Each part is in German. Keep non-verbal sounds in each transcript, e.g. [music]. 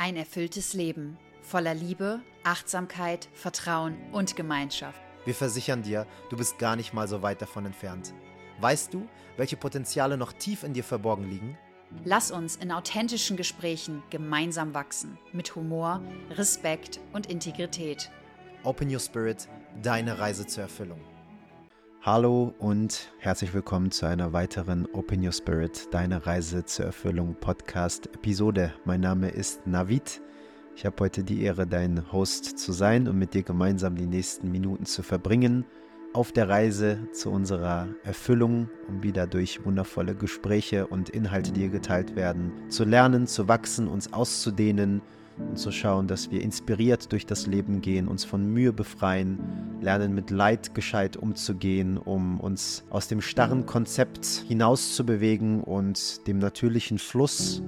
Ein erfülltes Leben voller Liebe, Achtsamkeit, Vertrauen und Gemeinschaft. Wir versichern dir, du bist gar nicht mal so weit davon entfernt. Weißt du, welche Potenziale noch tief in dir verborgen liegen? Lass uns in authentischen Gesprächen gemeinsam wachsen, mit Humor, Respekt und Integrität. Open Your Spirit, deine Reise zur Erfüllung. Hallo und herzlich willkommen zu einer weiteren Open Your Spirit, deine Reise zur Erfüllung Podcast-Episode. Mein Name ist Navid. Ich habe heute die Ehre, dein Host zu sein und mit dir gemeinsam die nächsten Minuten zu verbringen auf der Reise zu unserer Erfüllung, um wieder durch wundervolle Gespräche und Inhalte, die hier geteilt werden, zu lernen, zu wachsen, uns auszudehnen und zu schauen, dass wir inspiriert durch das Leben gehen, uns von Mühe befreien, lernen mit Leid gescheit umzugehen, um uns aus dem starren Konzept hinauszubewegen und dem natürlichen Fluss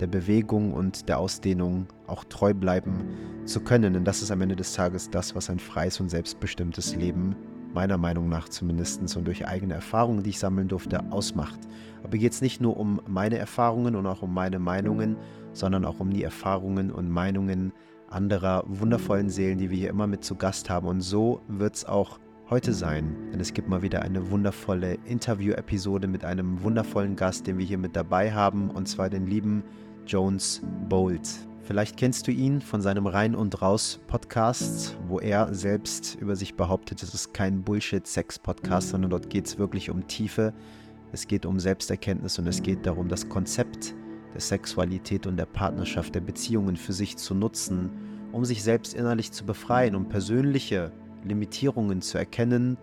der Bewegung und der Ausdehnung auch treu bleiben zu können. Denn das ist am Ende des Tages das, was ein freies und selbstbestimmtes Leben meiner Meinung nach zumindest und durch eigene Erfahrungen, die ich sammeln durfte, ausmacht. Aber hier geht es nicht nur um meine Erfahrungen und auch um meine Meinungen, sondern auch um die Erfahrungen und Meinungen anderer wundervollen Seelen, die wir hier immer mit zu Gast haben. Und so wird es auch heute sein, denn es gibt mal wieder eine wundervolle Interview-Episode mit einem wundervollen Gast, den wir hier mit dabei haben, und zwar den lieben Jones Bolt. Vielleicht kennst du ihn von seinem Rein und Raus Podcast, wo er selbst über sich behauptet, es ist kein Bullshit-Sex-Podcast, sondern dort geht es wirklich um Tiefe, es geht um Selbsterkenntnis und es geht darum, das Konzept der Sexualität und der Partnerschaft, der Beziehungen für sich zu nutzen, um sich selbst innerlich zu befreien, um persönliche Limitierungen zu erkennen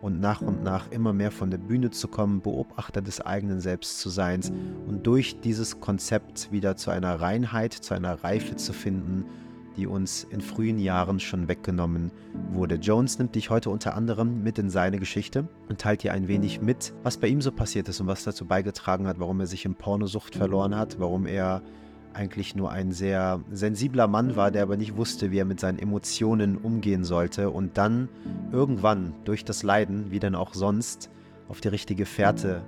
und nach und nach immer mehr von der Bühne zu kommen, Beobachter des eigenen Selbst zu sein und durch dieses Konzept wieder zu einer Reinheit, zu einer Reife zu finden, die uns in frühen Jahren schon weggenommen wurde. Jones nimmt dich heute unter anderem mit in seine Geschichte und teilt dir ein wenig mit, was bei ihm so passiert ist und was dazu beigetragen hat, warum er sich in Pornosucht verloren hat, warum er eigentlich nur ein sehr sensibler Mann war, der aber nicht wusste, wie er mit seinen Emotionen umgehen sollte und dann irgendwann durch das Leiden, wie denn auch sonst, auf die richtige Fährte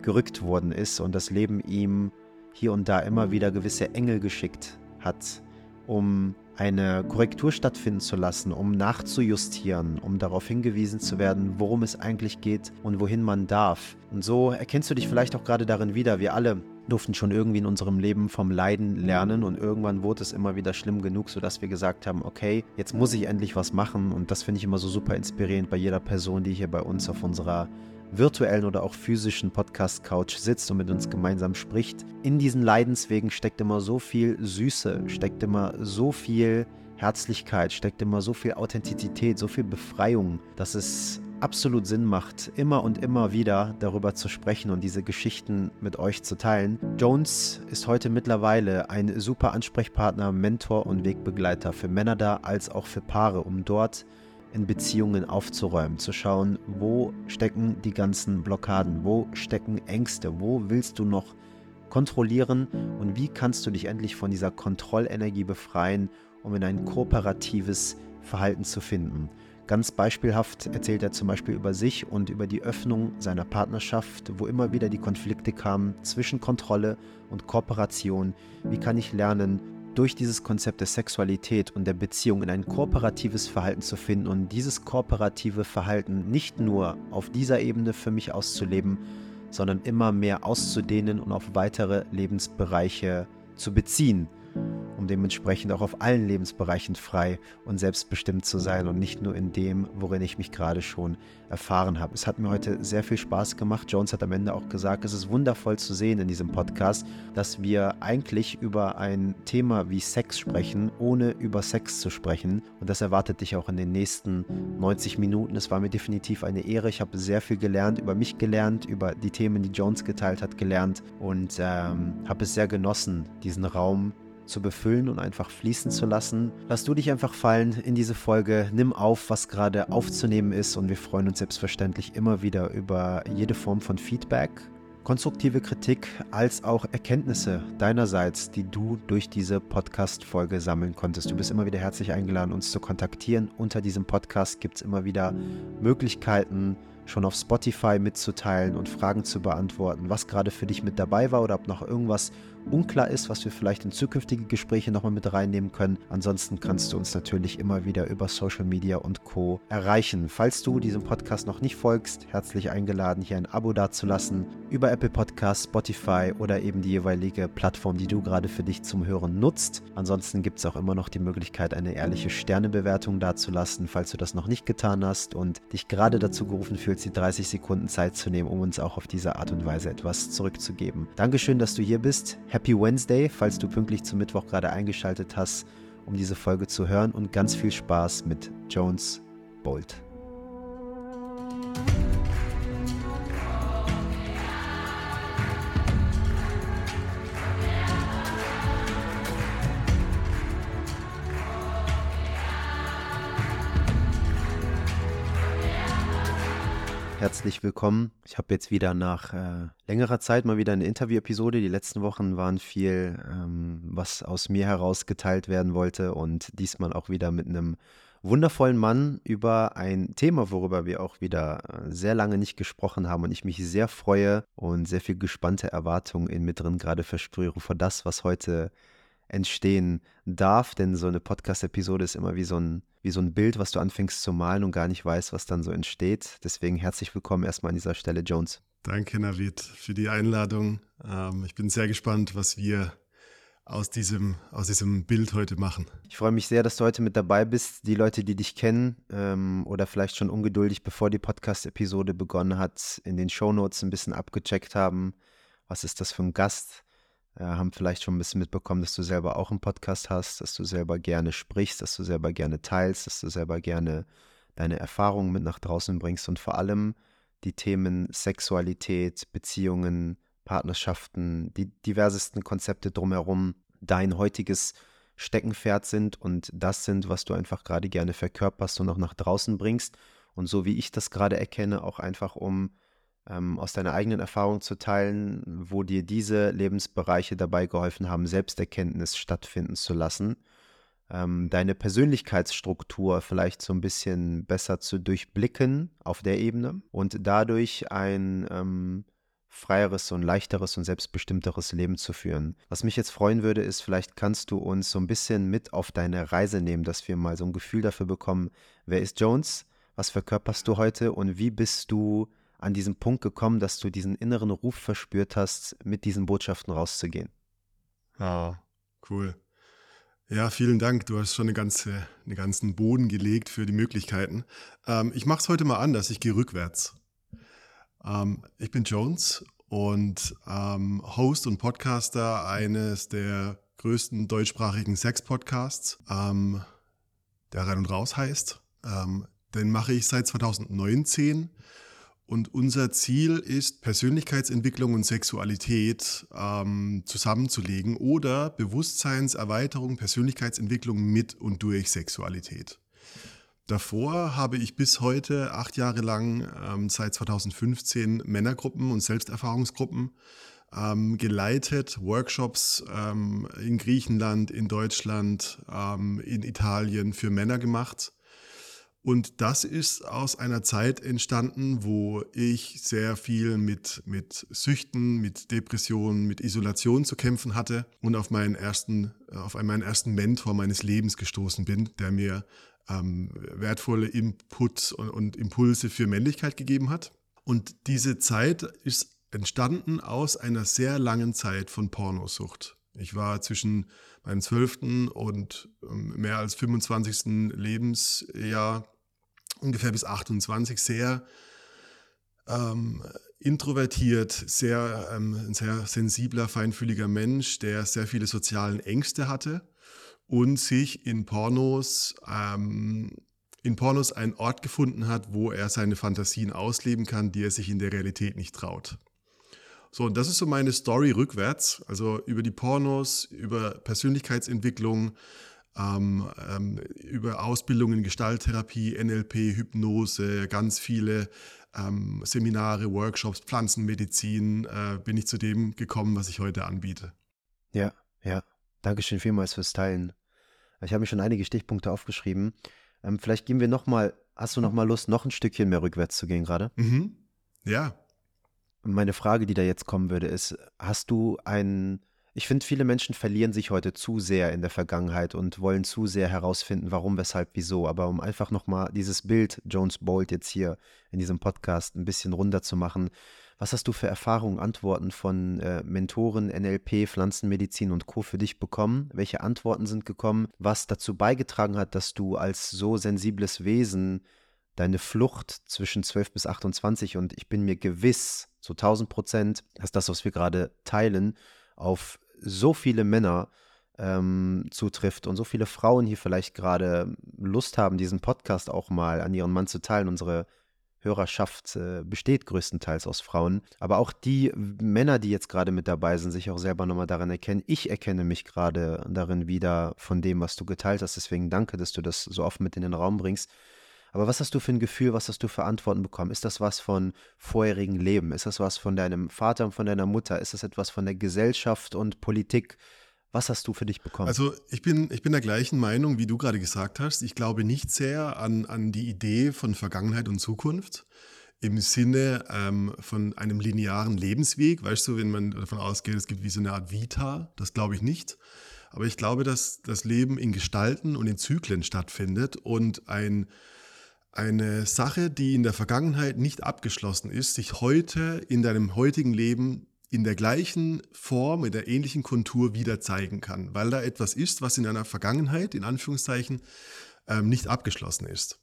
gerückt worden ist und das Leben ihm hier und da immer wieder gewisse Engel geschickt hat, um eine Korrektur stattfinden zu lassen, um nachzujustieren, um darauf hingewiesen zu werden, worum es eigentlich geht und wohin man darf. Und so erkennst du dich vielleicht auch gerade darin wieder. Wir alle durften schon irgendwie in unserem Leben vom Leiden lernen und irgendwann wurde es immer wieder schlimm genug, sodass wir gesagt haben, okay, jetzt muss ich endlich was machen und das finde ich immer so super inspirierend bei jeder Person, die hier bei uns auf unserer virtuellen oder auch physischen Podcast-Couch sitzt und mit uns gemeinsam spricht. In diesen Leidenswegen steckt immer so viel Süße, steckt immer so viel Herzlichkeit, steckt immer so viel Authentizität, so viel Befreiung, dass es absolut Sinn macht, immer und immer wieder darüber zu sprechen und diese Geschichten mit euch zu teilen. Jones ist heute mittlerweile ein super Ansprechpartner, Mentor und Wegbegleiter für Männer da als auch für Paare, um dort in Beziehungen aufzuräumen, zu schauen, wo stecken die ganzen Blockaden, wo stecken Ängste, wo willst du noch kontrollieren und wie kannst du dich endlich von dieser Kontrollenergie befreien, um in ein kooperatives Verhalten zu finden. Ganz beispielhaft erzählt er zum Beispiel über sich und über die Öffnung seiner Partnerschaft, wo immer wieder die Konflikte kamen zwischen Kontrolle und Kooperation. Wie kann ich lernen, durch dieses Konzept der Sexualität und der Beziehung in ein kooperatives Verhalten zu finden und dieses kooperative Verhalten nicht nur auf dieser Ebene für mich auszuleben, sondern immer mehr auszudehnen und auf weitere Lebensbereiche zu beziehen um dementsprechend auch auf allen Lebensbereichen frei und selbstbestimmt zu sein und nicht nur in dem, worin ich mich gerade schon erfahren habe. Es hat mir heute sehr viel Spaß gemacht. Jones hat am Ende auch gesagt, es ist wundervoll zu sehen in diesem Podcast, dass wir eigentlich über ein Thema wie Sex sprechen, ohne über Sex zu sprechen. Und das erwartet dich auch in den nächsten 90 Minuten. Es war mir definitiv eine Ehre. Ich habe sehr viel gelernt, über mich gelernt, über die Themen, die Jones geteilt hat, gelernt und ähm, habe es sehr genossen, diesen Raum zu befüllen und einfach fließen zu lassen. Lass du dich einfach fallen in diese Folge, nimm auf, was gerade aufzunehmen ist und wir freuen uns selbstverständlich immer wieder über jede Form von Feedback, konstruktive Kritik als auch Erkenntnisse deinerseits, die du durch diese Podcast-Folge sammeln konntest. Du bist immer wieder herzlich eingeladen, uns zu kontaktieren. Unter diesem Podcast gibt es immer wieder Möglichkeiten, schon auf Spotify mitzuteilen und Fragen zu beantworten, was gerade für dich mit dabei war oder ob noch irgendwas unklar ist, was wir vielleicht in zukünftige Gespräche nochmal mit reinnehmen können. Ansonsten kannst du uns natürlich immer wieder über Social Media und Co. erreichen. Falls du diesem Podcast noch nicht folgst, herzlich eingeladen, hier ein Abo dazulassen über Apple Podcasts, Spotify oder eben die jeweilige Plattform, die du gerade für dich zum Hören nutzt. Ansonsten gibt es auch immer noch die Möglichkeit, eine ehrliche Sternebewertung dazulassen, falls du das noch nicht getan hast und dich gerade dazu gerufen fühlst, die 30 Sekunden Zeit zu nehmen, um uns auch auf diese Art und Weise etwas zurückzugeben. Dankeschön, dass du hier bist. Happy Wednesday, falls du pünktlich zum Mittwoch gerade eingeschaltet hast, um diese Folge zu hören und ganz viel Spaß mit Jones Bolt. Herzlich willkommen. Ich habe jetzt wieder nach äh, längerer Zeit mal wieder eine Interview-Episode. Die letzten Wochen waren viel, ähm, was aus mir heraus geteilt werden wollte und diesmal auch wieder mit einem wundervollen Mann über ein Thema, worüber wir auch wieder äh, sehr lange nicht gesprochen haben und ich mich sehr freue und sehr viel gespannte Erwartungen in mir drin gerade verspüre vor das, was heute entstehen darf, denn so eine Podcast-Episode ist immer wie so ein wie so ein Bild, was du anfängst zu malen und gar nicht weißt, was dann so entsteht. Deswegen herzlich willkommen erstmal an dieser Stelle, Jones. Danke, Navid, für die Einladung. Ähm, ich bin sehr gespannt, was wir aus diesem, aus diesem Bild heute machen. Ich freue mich sehr, dass du heute mit dabei bist. Die Leute, die dich kennen ähm, oder vielleicht schon ungeduldig, bevor die Podcast-Episode begonnen hat, in den Shownotes ein bisschen abgecheckt haben. Was ist das für ein Gast? Haben vielleicht schon ein bisschen mitbekommen, dass du selber auch einen Podcast hast, dass du selber gerne sprichst, dass du selber gerne teilst, dass du selber gerne deine Erfahrungen mit nach draußen bringst und vor allem die Themen Sexualität, Beziehungen, Partnerschaften, die diversesten Konzepte drumherum dein heutiges Steckenpferd sind und das sind, was du einfach gerade gerne verkörperst und auch nach draußen bringst. Und so wie ich das gerade erkenne, auch einfach um ähm, aus deiner eigenen Erfahrung zu teilen, wo dir diese Lebensbereiche dabei geholfen haben, Selbsterkenntnis stattfinden zu lassen, ähm, deine Persönlichkeitsstruktur vielleicht so ein bisschen besser zu durchblicken auf der Ebene und dadurch ein ähm, freieres und leichteres und selbstbestimmteres Leben zu führen. Was mich jetzt freuen würde, ist, vielleicht kannst du uns so ein bisschen mit auf deine Reise nehmen, dass wir mal so ein Gefühl dafür bekommen, wer ist Jones, was verkörperst du heute und wie bist du an diesen Punkt gekommen, dass du diesen inneren Ruf verspürt hast, mit diesen Botschaften rauszugehen? Ah, cool. Ja, vielen Dank. Du hast schon eine ganze, einen ganzen Boden gelegt für die Möglichkeiten. Ähm, ich mache es heute mal anders. Ich gehe rückwärts. Ähm, ich bin Jones und ähm, Host und Podcaster eines der größten deutschsprachigen Sex-Podcasts, ähm, der Rein und Raus heißt. Ähm, den mache ich seit 2019 und unser Ziel ist, Persönlichkeitsentwicklung und Sexualität ähm, zusammenzulegen oder Bewusstseinserweiterung, Persönlichkeitsentwicklung mit und durch Sexualität. Davor habe ich bis heute acht Jahre lang, ähm, seit 2015, Männergruppen und Selbsterfahrungsgruppen ähm, geleitet, Workshops ähm, in Griechenland, in Deutschland, ähm, in Italien für Männer gemacht und das ist aus einer Zeit entstanden, wo ich sehr viel mit, mit Süchten, mit Depressionen, mit Isolation zu kämpfen hatte und auf meinen ersten, auf meinen ersten Mentor meines Lebens gestoßen bin, der mir ähm, wertvolle Inputs und, und Impulse für Männlichkeit gegeben hat. Und diese Zeit ist entstanden aus einer sehr langen Zeit von Pornosucht. Ich war zwischen meinem 12. und ähm, mehr als 25. Lebensjahr ungefähr bis 28 sehr ähm, introvertiert, sehr, ähm, ein sehr sensibler, feinfühliger Mensch, der sehr viele sozialen Ängste hatte und sich in Pornos, ähm, in Pornos einen Ort gefunden hat, wo er seine Fantasien ausleben kann, die er sich in der Realität nicht traut. So, und das ist so meine Story rückwärts, also über die Pornos, über Persönlichkeitsentwicklung, ähm, ähm, über Ausbildungen in Gestalttherapie, NLP, Hypnose, ganz viele ähm, Seminare, Workshops, Pflanzenmedizin, äh, bin ich zu dem gekommen, was ich heute anbiete. Ja, ja. Dankeschön vielmals fürs Teilen. Ich habe mir schon einige Stichpunkte aufgeschrieben. Ähm, vielleicht gehen wir nochmal, hast du nochmal Lust, noch ein Stückchen mehr rückwärts zu gehen gerade? Mhm. Ja. Meine Frage, die da jetzt kommen würde, ist, hast du einen Ich finde, viele Menschen verlieren sich heute zu sehr in der Vergangenheit und wollen zu sehr herausfinden, warum, weshalb, wieso. Aber um einfach nochmal dieses Bild Jones Bolt jetzt hier in diesem Podcast ein bisschen runter zu machen, was hast du für Erfahrungen, Antworten von äh, Mentoren, NLP, Pflanzenmedizin und Co. für dich bekommen? Welche Antworten sind gekommen? Was dazu beigetragen hat, dass du als so sensibles Wesen deine Flucht zwischen 12 bis 28 und ich bin mir gewiss, zu 1000 Prozent, dass das, was wir gerade teilen, auf so viele Männer ähm, zutrifft und so viele Frauen hier vielleicht gerade Lust haben, diesen Podcast auch mal an ihren Mann zu teilen. Unsere Hörerschaft äh, besteht größtenteils aus Frauen. Aber auch die Männer, die jetzt gerade mit dabei sind, sich auch selber nochmal daran erkennen. Ich erkenne mich gerade darin wieder von dem, was du geteilt hast. Deswegen danke, dass du das so oft mit in den Raum bringst. Aber was hast du für ein Gefühl, was hast du für Antworten bekommen? Ist das was von vorherigen Leben? Ist das was von deinem Vater und von deiner Mutter? Ist das etwas von der Gesellschaft und Politik? Was hast du für dich bekommen? Also ich bin, ich bin der gleichen Meinung, wie du gerade gesagt hast. Ich glaube nicht sehr an, an die Idee von Vergangenheit und Zukunft im Sinne ähm, von einem linearen Lebensweg. Weißt du, wenn man davon ausgeht, es gibt wie so eine Art Vita, das glaube ich nicht. Aber ich glaube, dass das Leben in Gestalten und in Zyklen stattfindet und ein eine Sache, die in der Vergangenheit nicht abgeschlossen ist, sich heute in deinem heutigen Leben in der gleichen Form, in der ähnlichen Kontur wieder zeigen kann, weil da etwas ist, was in einer Vergangenheit, in Anführungszeichen, ähm, nicht abgeschlossen ist.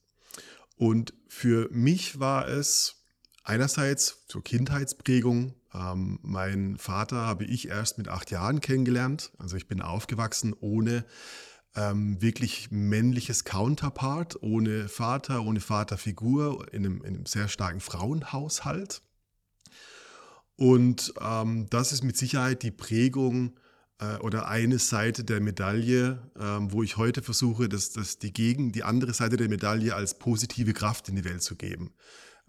Und für mich war es einerseits zur Kindheitsprägung. Ähm, mein Vater habe ich erst mit acht Jahren kennengelernt. Also ich bin aufgewachsen ohne ähm, wirklich männliches Counterpart, ohne Vater, ohne Vaterfigur, in einem, in einem sehr starken Frauenhaushalt. Und ähm, das ist mit Sicherheit die Prägung äh, oder eine Seite der Medaille, ähm, wo ich heute versuche, dass, dass die Gegen, die andere Seite der Medaille als positive Kraft in die Welt zu geben.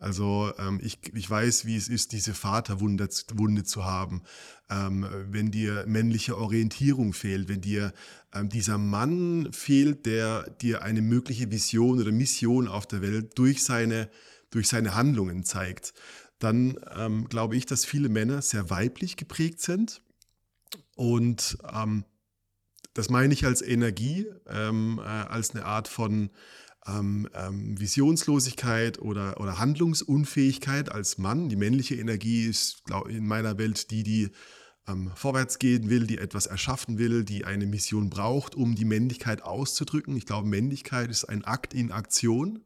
Also ähm, ich, ich weiß, wie es ist, diese Vaterwunde Wunde zu haben. Ähm, wenn dir männliche Orientierung fehlt, wenn dir ähm, dieser Mann fehlt, der dir eine mögliche Vision oder Mission auf der Welt durch seine, durch seine Handlungen zeigt, dann ähm, glaube ich, dass viele Männer sehr weiblich geprägt sind. Und ähm, das meine ich als Energie, ähm, äh, als eine Art von ähm, ähm, Visionslosigkeit oder, oder Handlungsunfähigkeit als Mann. Die männliche Energie ist glaub, in meiner Welt die, die ähm, vorwärts gehen will, die etwas erschaffen will, die eine Mission braucht, um die Männlichkeit auszudrücken. Ich glaube, Männlichkeit ist ein Akt in Aktion.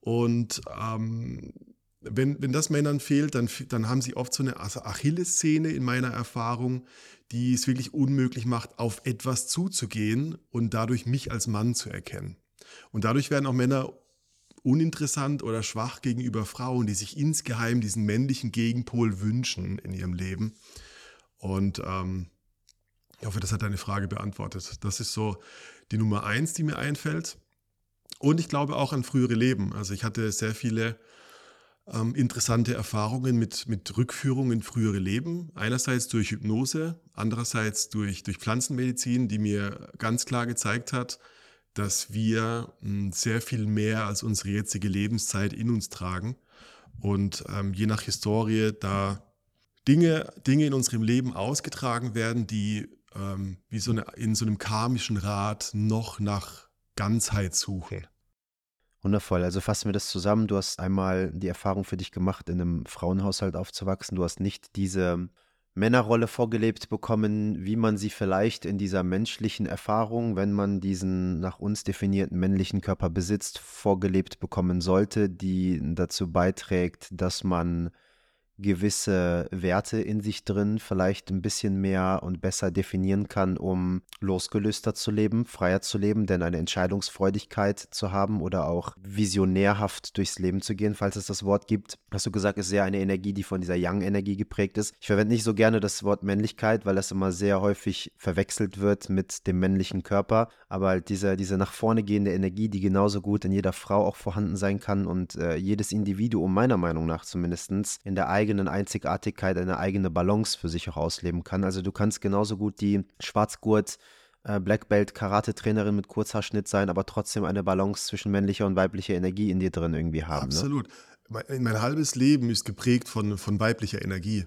Und ähm, wenn, wenn das Männern fehlt, dann, dann haben sie oft so eine Achillessehne in meiner Erfahrung, die es wirklich unmöglich macht, auf etwas zuzugehen und dadurch mich als Mann zu erkennen. Und dadurch werden auch Männer uninteressant oder schwach gegenüber Frauen, die sich insgeheim diesen männlichen Gegenpol wünschen in ihrem Leben. Und ähm, ich hoffe, das hat deine Frage beantwortet. Das ist so die Nummer eins, die mir einfällt. Und ich glaube auch an frühere Leben. Also ich hatte sehr viele ähm, interessante Erfahrungen mit, mit Rückführung in frühere Leben. Einerseits durch Hypnose, andererseits durch, durch Pflanzenmedizin, die mir ganz klar gezeigt hat, dass wir hm, sehr viel mehr als unsere jetzige Lebenszeit in uns tragen und ähm, je nach Historie da Dinge, Dinge in unserem Leben ausgetragen werden, die ähm, wie so eine, in so einem karmischen Rad noch nach Ganzheit suchen. Wundervoll. Also fassen wir das zusammen. Du hast einmal die Erfahrung für dich gemacht, in einem Frauenhaushalt aufzuwachsen. Du hast nicht diese Männerrolle vorgelebt bekommen, wie man sie vielleicht in dieser menschlichen Erfahrung, wenn man diesen nach uns definierten männlichen Körper besitzt, vorgelebt bekommen sollte, die dazu beiträgt, dass man gewisse Werte in sich drin vielleicht ein bisschen mehr und besser definieren kann, um losgelöster zu leben, freier zu leben, denn eine Entscheidungsfreudigkeit zu haben oder auch visionärhaft durchs Leben zu gehen, falls es das Wort gibt. Hast du gesagt, ist sehr eine Energie, die von dieser Young-Energie geprägt ist. Ich verwende nicht so gerne das Wort Männlichkeit, weil das immer sehr häufig verwechselt wird mit dem männlichen Körper, aber halt diese, diese nach vorne gehende Energie, die genauso gut in jeder Frau auch vorhanden sein kann und äh, jedes Individuum meiner Meinung nach zumindest in der eigenen eigenen Einzigartigkeit eine eigene Balance für sich auch ausleben kann. Also du kannst genauso gut die Schwarzgurt äh, Black Belt Karate-Trainerin mit Kurzhaarschnitt sein, aber trotzdem eine Balance zwischen männlicher und weiblicher Energie in dir drin irgendwie haben. Ne? Absolut. Ne? Mein, mein halbes Leben ist geprägt von, von weiblicher Energie.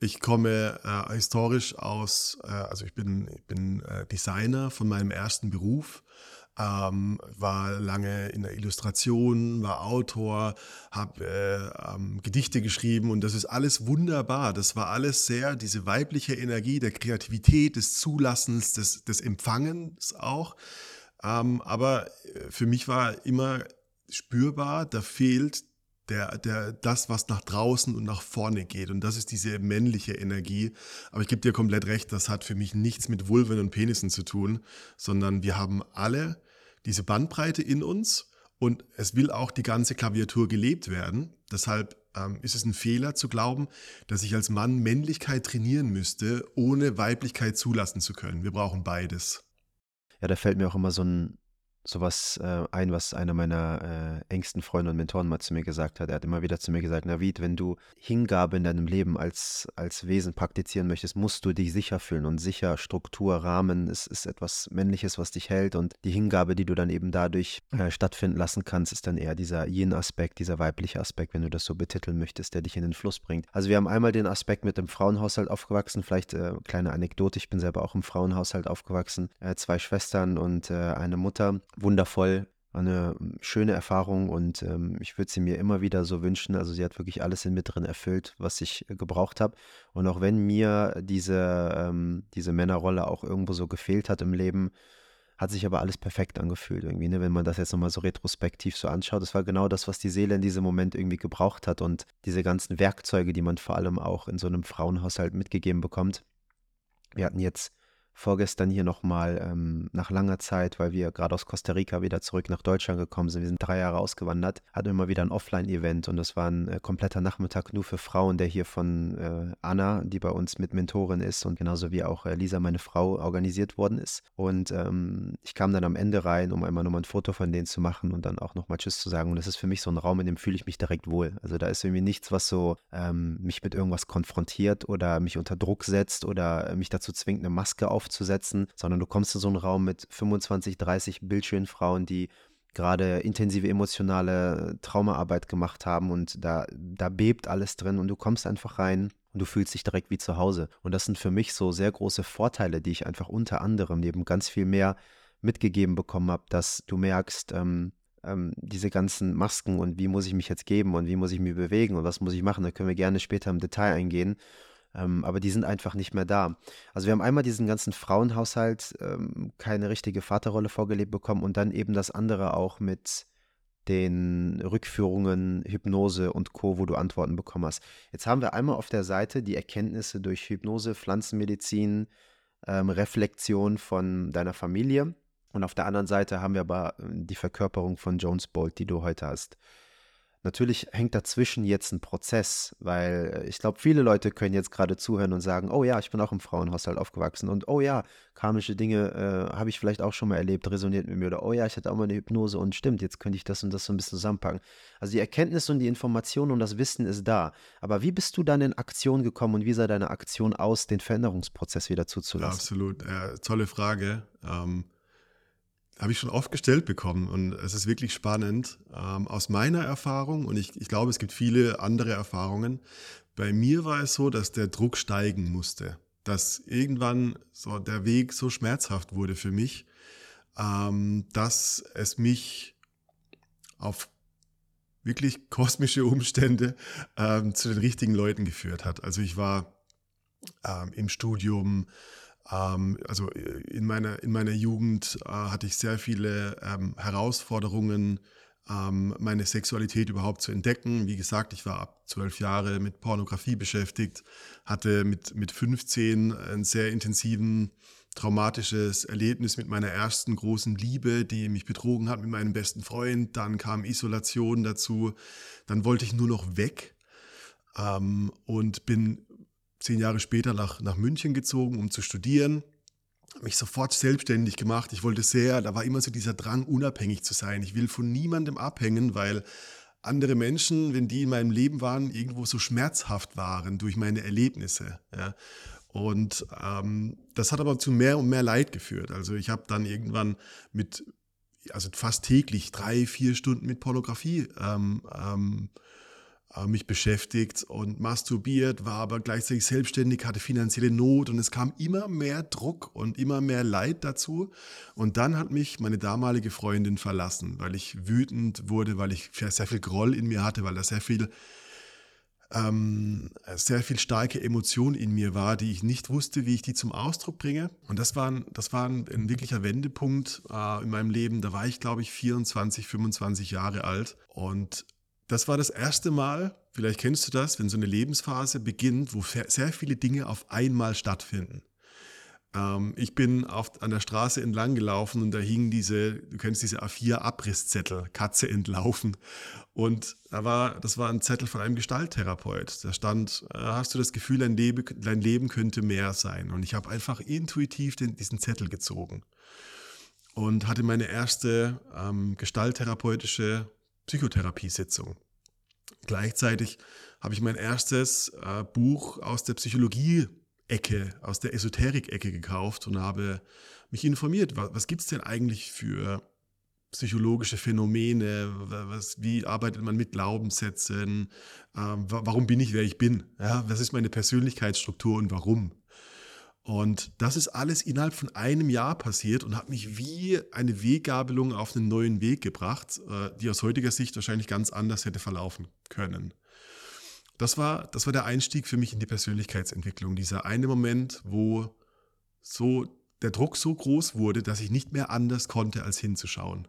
Ich komme äh, historisch aus, äh, also ich bin, ich bin äh, Designer von meinem ersten Beruf ähm, war lange in der Illustration, war Autor, habe äh, ähm, Gedichte geschrieben und das ist alles wunderbar. Das war alles sehr, diese weibliche Energie der Kreativität, des Zulassens, des, des Empfangens auch. Ähm, aber äh, für mich war immer spürbar, da fehlt der, der, das, was nach draußen und nach vorne geht. Und das ist diese männliche Energie. Aber ich gebe dir komplett recht, das hat für mich nichts mit Vulven und Penissen zu tun, sondern wir haben alle diese Bandbreite in uns und es will auch die ganze Klaviatur gelebt werden. Deshalb ähm, ist es ein Fehler zu glauben, dass ich als Mann Männlichkeit trainieren müsste, ohne Weiblichkeit zulassen zu können. Wir brauchen beides. Ja, da fällt mir auch immer so ein sowas äh, ein, was einer meiner äh, engsten Freunde und Mentoren mal zu mir gesagt hat. Er hat immer wieder zu mir gesagt, Navid, wenn du Hingabe in deinem Leben als, als Wesen praktizieren möchtest, musst du dich sicher fühlen und sicher Struktur, Rahmen ist, ist etwas Männliches, was dich hält und die Hingabe, die du dann eben dadurch äh, stattfinden lassen kannst, ist dann eher dieser Yin-Aspekt, dieser weibliche Aspekt, wenn du das so betiteln möchtest, der dich in den Fluss bringt. Also wir haben einmal den Aspekt mit dem Frauenhaushalt aufgewachsen, vielleicht äh, kleine Anekdote, ich bin selber auch im Frauenhaushalt aufgewachsen, äh, zwei Schwestern und äh, eine Mutter wundervoll, eine schöne Erfahrung und ähm, ich würde sie mir immer wieder so wünschen. Also sie hat wirklich alles in mir drin erfüllt, was ich äh, gebraucht habe. Und auch wenn mir diese, ähm, diese Männerrolle auch irgendwo so gefehlt hat im Leben, hat sich aber alles perfekt angefühlt irgendwie, ne? wenn man das jetzt nochmal so retrospektiv so anschaut. Das war genau das, was die Seele in diesem Moment irgendwie gebraucht hat und diese ganzen Werkzeuge, die man vor allem auch in so einem Frauenhaushalt mitgegeben bekommt. Wir hatten jetzt vorgestern hier nochmal ähm, nach langer Zeit, weil wir gerade aus Costa Rica wieder zurück nach Deutschland gekommen sind. Wir sind drei Jahre ausgewandert, hatten immer wieder ein Offline-Event und das war ein äh, kompletter Nachmittag nur für Frauen, der hier von äh, Anna, die bei uns mit Mentorin ist und genauso wie auch äh, Lisa, meine Frau, organisiert worden ist. Und ähm, ich kam dann am Ende rein, um einmal nochmal ein Foto von denen zu machen und dann auch nochmal Tschüss zu sagen. Und das ist für mich so ein Raum, in dem fühle ich mich direkt wohl. Also da ist irgendwie nichts, was so ähm, mich mit irgendwas konfrontiert oder mich unter Druck setzt oder äh, mich dazu zwingt, eine Maske auf aufzusetzen, sondern du kommst in so einen Raum mit 25, 30 bildschönen die gerade intensive emotionale Traumaarbeit gemacht haben und da, da bebt alles drin und du kommst einfach rein und du fühlst dich direkt wie zu Hause. Und das sind für mich so sehr große Vorteile, die ich einfach unter anderem neben ganz viel mehr mitgegeben bekommen habe, dass du merkst, ähm, ähm, diese ganzen Masken und wie muss ich mich jetzt geben und wie muss ich mich bewegen und was muss ich machen, da können wir gerne später im Detail eingehen. Ähm, aber die sind einfach nicht mehr da. Also wir haben einmal diesen ganzen Frauenhaushalt ähm, keine richtige Vaterrolle vorgelebt bekommen und dann eben das andere auch mit den Rückführungen, Hypnose und Co., wo du Antworten bekommen hast. Jetzt haben wir einmal auf der Seite die Erkenntnisse durch Hypnose, Pflanzenmedizin, ähm, Reflexion von deiner Familie. Und auf der anderen Seite haben wir aber äh, die Verkörperung von Jones Bolt, die du heute hast. Natürlich hängt dazwischen jetzt ein Prozess, weil äh, ich glaube, viele Leute können jetzt gerade zuhören und sagen, oh ja, ich bin auch im Frauenhaushalt aufgewachsen und oh ja, karmische Dinge äh, habe ich vielleicht auch schon mal erlebt, resoniert mit mir oder oh ja, ich hatte auch mal eine Hypnose und stimmt, jetzt könnte ich das und das so ein bisschen zusammenpacken. Also die Erkenntnis und die Information und das Wissen ist da. Aber wie bist du dann in Aktion gekommen und wie sah deine Aktion aus, den Veränderungsprozess wieder zuzulassen? Ja, absolut, äh, tolle Frage. Ähm habe ich schon oft gestellt bekommen und es ist wirklich spannend. Ähm, aus meiner Erfahrung, und ich, ich glaube, es gibt viele andere Erfahrungen, bei mir war es so, dass der Druck steigen musste. Dass irgendwann so der Weg so schmerzhaft wurde für mich, ähm, dass es mich auf wirklich kosmische Umstände ähm, zu den richtigen Leuten geführt hat. Also ich war ähm, im Studium, also äh, in meiner, in meiner Jugend äh, hatte ich sehr viele ähm, Herausforderungen, ähm, meine Sexualität überhaupt zu entdecken. Wie gesagt, ich war ab zwölf Jahre mit Pornografie beschäftigt, hatte mit, mit 15 ein sehr intensiven traumatisches Erlebnis mit meiner ersten großen Liebe, die mich betrogen hat mit meinem besten Freund. Dann kam Isolation dazu. Dann wollte ich nur noch weg ähm, und bin zehn Jahre später nach, nach München gezogen, um zu studieren. Mich sofort selbstständig gemacht. Ich wollte sehr, da war immer so dieser Drang, unabhängig zu sein. Ich will von niemandem abhängen, weil andere Menschen, wenn die in meinem Leben waren, irgendwo so schmerzhaft waren durch meine Erlebnisse. Ja. Und ähm, das hat aber zu mehr und mehr Leid geführt. Also ich habe dann irgendwann mit, also fast täglich drei, vier Stunden mit Pornografie ähm, ähm, äh, mich beschäftigt und masturbiert, war aber gleichzeitig selbstständig, hatte finanzielle Not und es kam immer mehr Druck und immer mehr Leid dazu. Und dann hat mich meine damalige Freundin verlassen, weil ich wütend wurde, weil ich sehr viel Groll in mir hatte, weil da sehr viel ähm, sehr viel starke Emotion in mir war, die ich nicht wusste, wie ich die zum Ausdruck bringe. Und das war, ein, das war ein, ein wirklicher Wendepunkt äh, in meinem Leben. Da war ich, glaube ich, 24, 25 Jahre alt. Und das war das erste Mal, vielleicht kennst du das, wenn so eine Lebensphase beginnt, wo sehr viele Dinge auf einmal stattfinden. Ähm, ich bin auf, an der Straße entlang gelaufen und da hingen diese, du kennst diese A4-Abrisszettel, Katze entlaufen. Und da war, das war ein Zettel von einem Gestalttherapeut. Da stand, äh, hast du das Gefühl, dein Leben, dein Leben könnte mehr sein? Und ich habe einfach intuitiv den, diesen Zettel gezogen und hatte meine erste ähm, gestalttherapeutische Psychotherapiesitzung. Gleichzeitig habe ich mein erstes äh, Buch aus der Psychologie-Ecke, aus der Esoterik-Ecke gekauft und habe mich informiert, was, was gibt es denn eigentlich für psychologische Phänomene, was, wie arbeitet man mit Glaubenssätzen, äh, warum bin ich, wer ich bin, ja, was ist meine Persönlichkeitsstruktur und warum. Und das ist alles innerhalb von einem Jahr passiert und hat mich wie eine Weggabelung auf einen neuen Weg gebracht, äh, die aus heutiger Sicht wahrscheinlich ganz anders hätte verlaufen können. Das war, das war der Einstieg für mich in die Persönlichkeitsentwicklung. Dieser eine Moment, wo so der Druck so groß wurde, dass ich nicht mehr anders konnte, als hinzuschauen.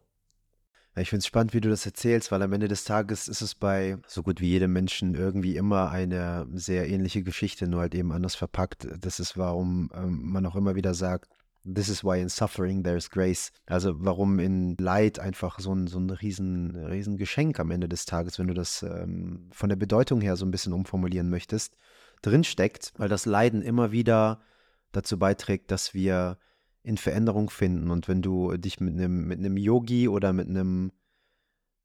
Ich finde es spannend, wie du das erzählst, weil am Ende des Tages ist es bei so gut wie jedem Menschen irgendwie immer eine sehr ähnliche Geschichte, nur halt eben anders verpackt. Das ist, warum ähm, man auch immer wieder sagt, This is why in suffering there's grace. Also warum in Leid einfach so ein, so ein riesen, riesen Geschenk am Ende des Tages, wenn du das ähm, von der Bedeutung her so ein bisschen umformulieren möchtest, drinsteckt, weil das Leiden immer wieder dazu beiträgt, dass wir in Veränderung finden. Und wenn du dich mit einem mit einem Yogi oder mit einem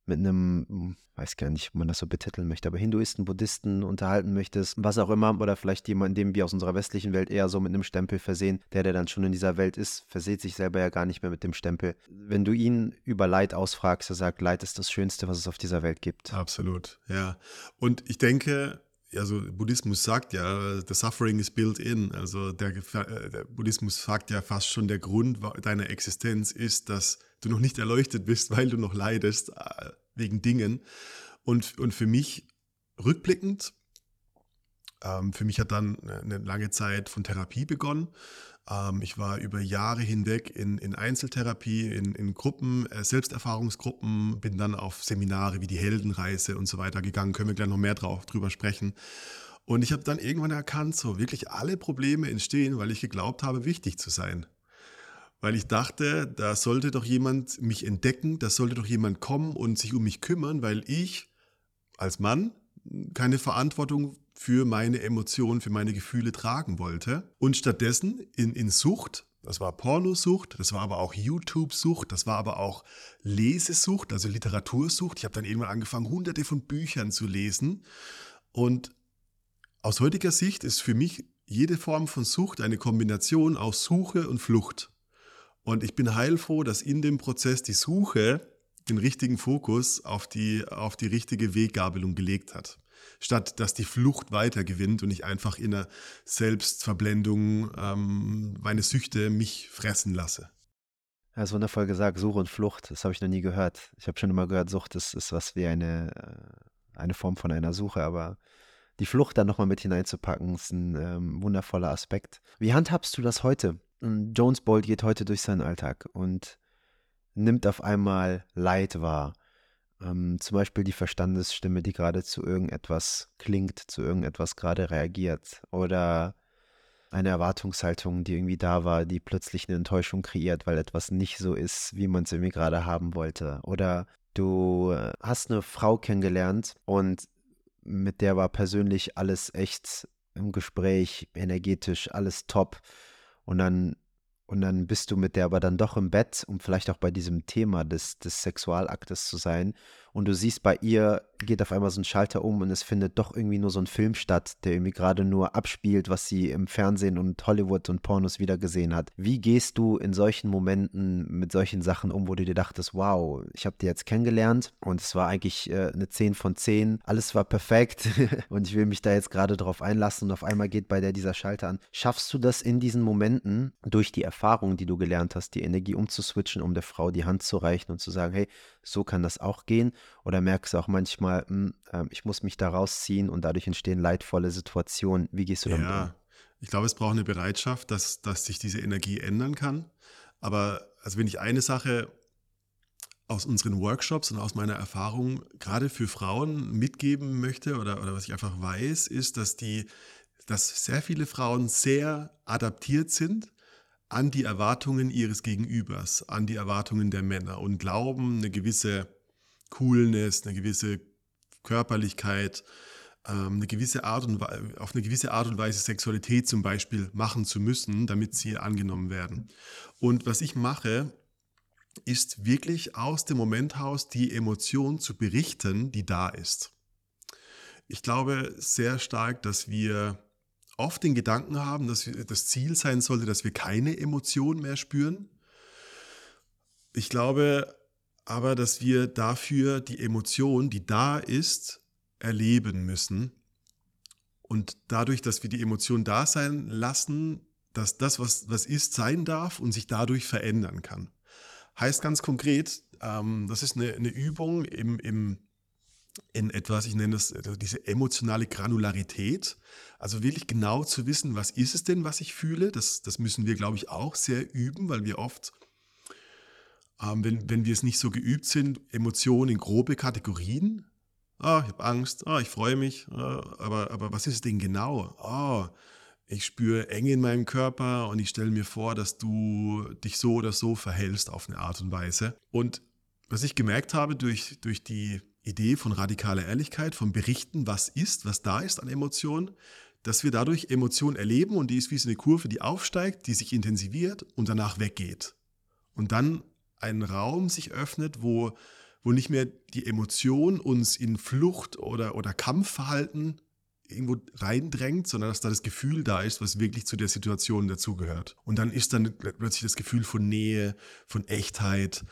mit einem, hm, weiß gar nicht, ob man das so betiteln möchte, aber Hinduisten, Buddhisten unterhalten möchtest, was auch immer, oder vielleicht jemanden, den wir aus unserer westlichen Welt eher so mit einem Stempel versehen, der, der dann schon in dieser Welt ist, verseht sich selber ja gar nicht mehr mit dem Stempel. Wenn du ihn über Leid ausfragst, er sagt, Leid ist das Schönste, was es auf dieser Welt gibt. Absolut, ja. Und ich denke, also Buddhismus sagt ja, the suffering is built in. Also der, äh, der, Buddhismus sagt ja fast schon, der Grund deiner Existenz ist, dass du noch nicht erleuchtet bist, [laughs] weil du noch leidest äh, wegen Dingen. Und, und für mich rückblickend, ähm, für mich hat dann eine lange Zeit von Therapie begonnen. Ähm, ich war über Jahre hinweg in, in Einzeltherapie, in, in Gruppen, äh, Selbsterfahrungsgruppen, bin dann auf Seminare wie die Heldenreise und so weiter gegangen. Können wir gleich noch mehr drauf, drüber sprechen. Und ich habe dann irgendwann erkannt, so wirklich alle Probleme entstehen, weil ich geglaubt habe, wichtig zu sein. Weil ich dachte, da sollte doch jemand mich entdecken, da sollte doch jemand kommen und sich um mich kümmern, weil ich als Mann keine Verantwortung für meine Emotionen, für meine Gefühle tragen wollte. Und stattdessen in, in Sucht, das war Pornosucht, das war aber auch YouTube-Sucht, das war aber auch Lesesucht, also Literatursucht. Ich habe dann irgendwann angefangen, hunderte von Büchern zu lesen. Und aus heutiger Sicht ist für mich jede Form von Sucht eine Kombination aus Suche und Flucht. Und ich bin heilfroh, dass in dem Prozess die Suche den richtigen Fokus auf die, auf die richtige Weggabelung gelegt hat statt dass die Flucht weiter gewinnt und ich einfach in einer Selbstverblendung ähm, meine Süchte mich fressen lasse. Ja, ist wundervoll gesagt, Suche und Flucht, das habe ich noch nie gehört. Ich habe schon immer gehört, Sucht ist, ist was wie eine, äh, eine Form von einer Suche, aber die Flucht dann nochmal mit hineinzupacken, ist ein ähm, wundervoller Aspekt. Wie handhabst du das heute? Hm, Jones Bolt geht heute durch seinen Alltag und nimmt auf einmal Leid wahr ähm, zum Beispiel die Verstandesstimme, die gerade zu irgendetwas klingt, zu irgendetwas gerade reagiert. Oder eine Erwartungshaltung, die irgendwie da war, die plötzlich eine Enttäuschung kreiert, weil etwas nicht so ist, wie man es irgendwie gerade haben wollte. Oder du äh, hast eine Frau kennengelernt und mit der war persönlich alles echt im Gespräch, energetisch, alles top. Und dann und dann bist du mit der aber dann doch im Bett, um vielleicht auch bei diesem Thema des, des Sexualaktes zu sein. Und du siehst bei ihr, geht auf einmal so ein Schalter um und es findet doch irgendwie nur so ein Film statt, der irgendwie gerade nur abspielt, was sie im Fernsehen und Hollywood und Pornos wieder gesehen hat. Wie gehst du in solchen Momenten mit solchen Sachen um, wo du dir dachtest, wow, ich habe die jetzt kennengelernt und es war eigentlich äh, eine 10 von 10, alles war perfekt [laughs] und ich will mich da jetzt gerade drauf einlassen und auf einmal geht bei der dieser Schalter an. Schaffst du das in diesen Momenten durch die Erfahrung, die du gelernt hast, die Energie umzuswitchen, um der Frau die Hand zu reichen und zu sagen, hey, so kann das auch gehen? Oder merkst du auch manchmal, mh, äh, ich muss mich da rausziehen und dadurch entstehen leidvolle Situationen? Wie gehst du damit ja, um? Ich glaube, es braucht eine Bereitschaft, dass, dass sich diese Energie ändern kann. Aber also wenn ich eine Sache aus unseren Workshops und aus meiner Erfahrung gerade für Frauen mitgeben möchte oder, oder was ich einfach weiß, ist, dass die, dass sehr viele Frauen sehr adaptiert sind an die Erwartungen ihres Gegenübers, an die Erwartungen der Männer und glauben, eine gewisse Coolness, eine gewisse Körperlichkeit, ähm, eine gewisse Art und auf eine gewisse Art und Weise Sexualität zum Beispiel machen zu müssen, damit sie angenommen werden. Und was ich mache, ist wirklich aus dem Moment heraus die Emotion zu berichten, die da ist. Ich glaube sehr stark, dass wir oft den Gedanken haben, dass das Ziel sein sollte, dass wir keine Emotion mehr spüren. Ich glaube aber, dass wir dafür die Emotion, die da ist, erleben müssen. Und dadurch, dass wir die Emotion da sein lassen, dass das, was, was ist, sein darf und sich dadurch verändern kann. Heißt ganz konkret, ähm, das ist eine, eine Übung im, im, in etwas, ich nenne das also diese emotionale Granularität. Also wirklich genau zu wissen, was ist es denn, was ich fühle. Das, das müssen wir, glaube ich, auch sehr üben, weil wir oft, ähm, wenn, wenn wir es nicht so geübt sind, Emotionen in grobe Kategorien. Ah, ich habe Angst, ah, ich freue mich, ah, aber, aber was ist es denn genau? Ah, ich spüre Enge in meinem Körper und ich stelle mir vor, dass du dich so oder so verhältst auf eine Art und Weise. Und was ich gemerkt habe durch, durch die Idee von radikaler Ehrlichkeit, vom Berichten, was ist, was da ist an Emotionen, dass wir dadurch Emotionen erleben und die ist wie so eine Kurve, die aufsteigt, die sich intensiviert und danach weggeht. Und dann ein Raum sich öffnet, wo, wo nicht mehr die Emotion uns in Flucht oder, oder Kampfverhalten irgendwo reindrängt, sondern dass da das Gefühl da ist, was wirklich zu der Situation dazugehört. Und dann ist dann plötzlich das Gefühl von Nähe, von Echtheit,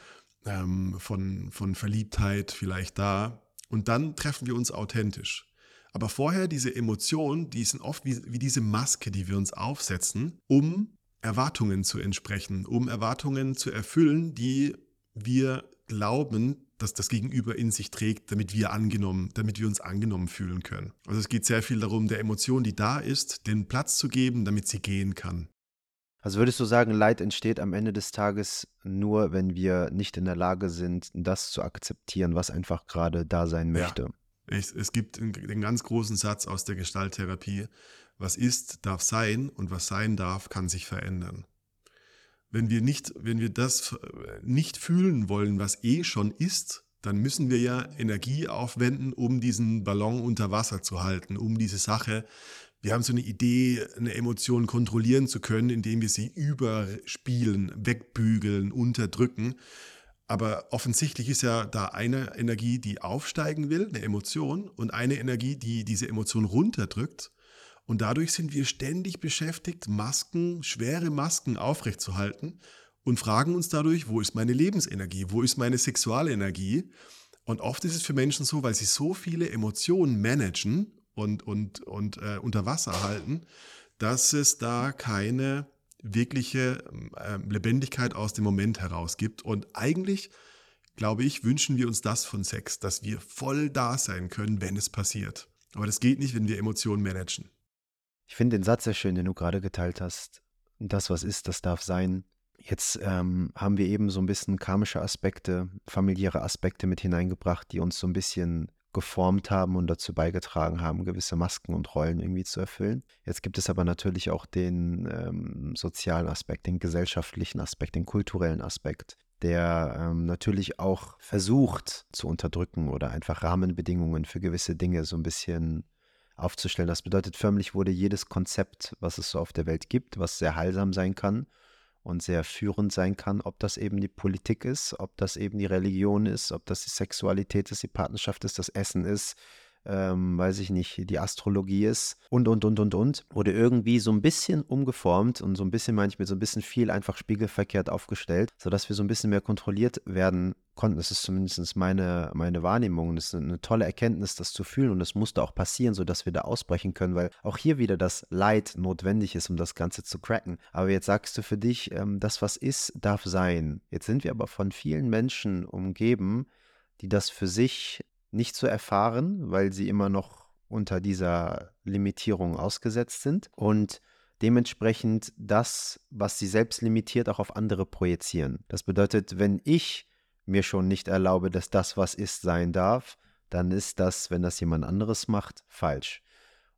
ähm, von, von Verliebtheit vielleicht da. Und dann treffen wir uns authentisch. Aber vorher diese Emotionen, die sind oft wie, wie diese Maske, die wir uns aufsetzen, um Erwartungen zu entsprechen, um Erwartungen zu erfüllen, die wir glauben, dass das Gegenüber in sich trägt, damit wir angenommen, damit wir uns angenommen fühlen können. Also es geht sehr viel darum, der Emotion, die da ist, den Platz zu geben, damit sie gehen kann. Also würdest du sagen, Leid entsteht am Ende des Tages nur, wenn wir nicht in der Lage sind, das zu akzeptieren, was einfach gerade da sein möchte? Ja. Ich, es gibt den ganz großen Satz aus der Gestalttherapie, was ist, darf sein und was sein darf, kann sich verändern wenn wir nicht, wenn wir das äh, nicht fühlen wollen, was eh schon ist, dann müssen wir ja Energie aufwenden, um diesen Ballon unter Wasser zu halten, um diese Sache. Wir haben so eine Idee, eine Emotion kontrollieren zu können, indem wir sie überspielen, wegbügeln, unterdrücken. Aber offensichtlich ist ja da eine Energie, die aufsteigen will, eine Emotion, und eine Energie, die diese Emotion runterdrückt. Und dadurch sind wir ständig beschäftigt, Masken, schwere Masken aufrechtzuerhalten und fragen uns dadurch, wo ist meine Lebensenergie, wo ist meine Sexualenergie? Und oft ist es für Menschen so, weil sie so viele Emotionen managen und, und, und äh, unter Wasser halten, dass es da keine wirkliche äh, Lebendigkeit aus dem Moment heraus gibt. Und eigentlich, glaube ich, wünschen wir uns das von Sex, dass wir voll da sein können, wenn es passiert. Aber das geht nicht, wenn wir Emotionen managen. Ich finde den Satz sehr schön, den du gerade geteilt hast. Das, was ist, das darf sein. Jetzt ähm, haben wir eben so ein bisschen karmische Aspekte, familiäre Aspekte mit hineingebracht, die uns so ein bisschen geformt haben und dazu beigetragen haben, gewisse Masken und Rollen irgendwie zu erfüllen. Jetzt gibt es aber natürlich auch den ähm, sozialen Aspekt, den gesellschaftlichen Aspekt, den kulturellen Aspekt, der ähm, natürlich auch versucht zu unterdrücken oder einfach Rahmenbedingungen für gewisse Dinge so ein bisschen aufzustellen. Das bedeutet, förmlich wurde jedes Konzept, was es so auf der Welt gibt, was sehr heilsam sein kann und sehr führend sein kann, ob das eben die Politik ist, ob das eben die Religion ist, ob das die Sexualität ist, die Partnerschaft ist, das Essen ist, ähm, weiß ich nicht, die Astrologie ist und, und, und, und, und. Wurde irgendwie so ein bisschen umgeformt und so ein bisschen manchmal so ein bisschen viel einfach spiegelverkehrt aufgestellt, sodass wir so ein bisschen mehr kontrolliert werden konnten. Das ist zumindest meine, meine Wahrnehmung. Das ist eine tolle Erkenntnis, das zu fühlen und das musste auch passieren, sodass wir da ausbrechen können, weil auch hier wieder das Leid notwendig ist, um das Ganze zu cracken. Aber jetzt sagst du für dich, ähm, das, was ist, darf sein. Jetzt sind wir aber von vielen Menschen umgeben, die das für sich nicht zu erfahren, weil sie immer noch unter dieser Limitierung ausgesetzt sind und dementsprechend das, was sie selbst limitiert, auch auf andere projizieren. Das bedeutet, wenn ich mir schon nicht erlaube, dass das, was ist, sein darf, dann ist das, wenn das jemand anderes macht, falsch.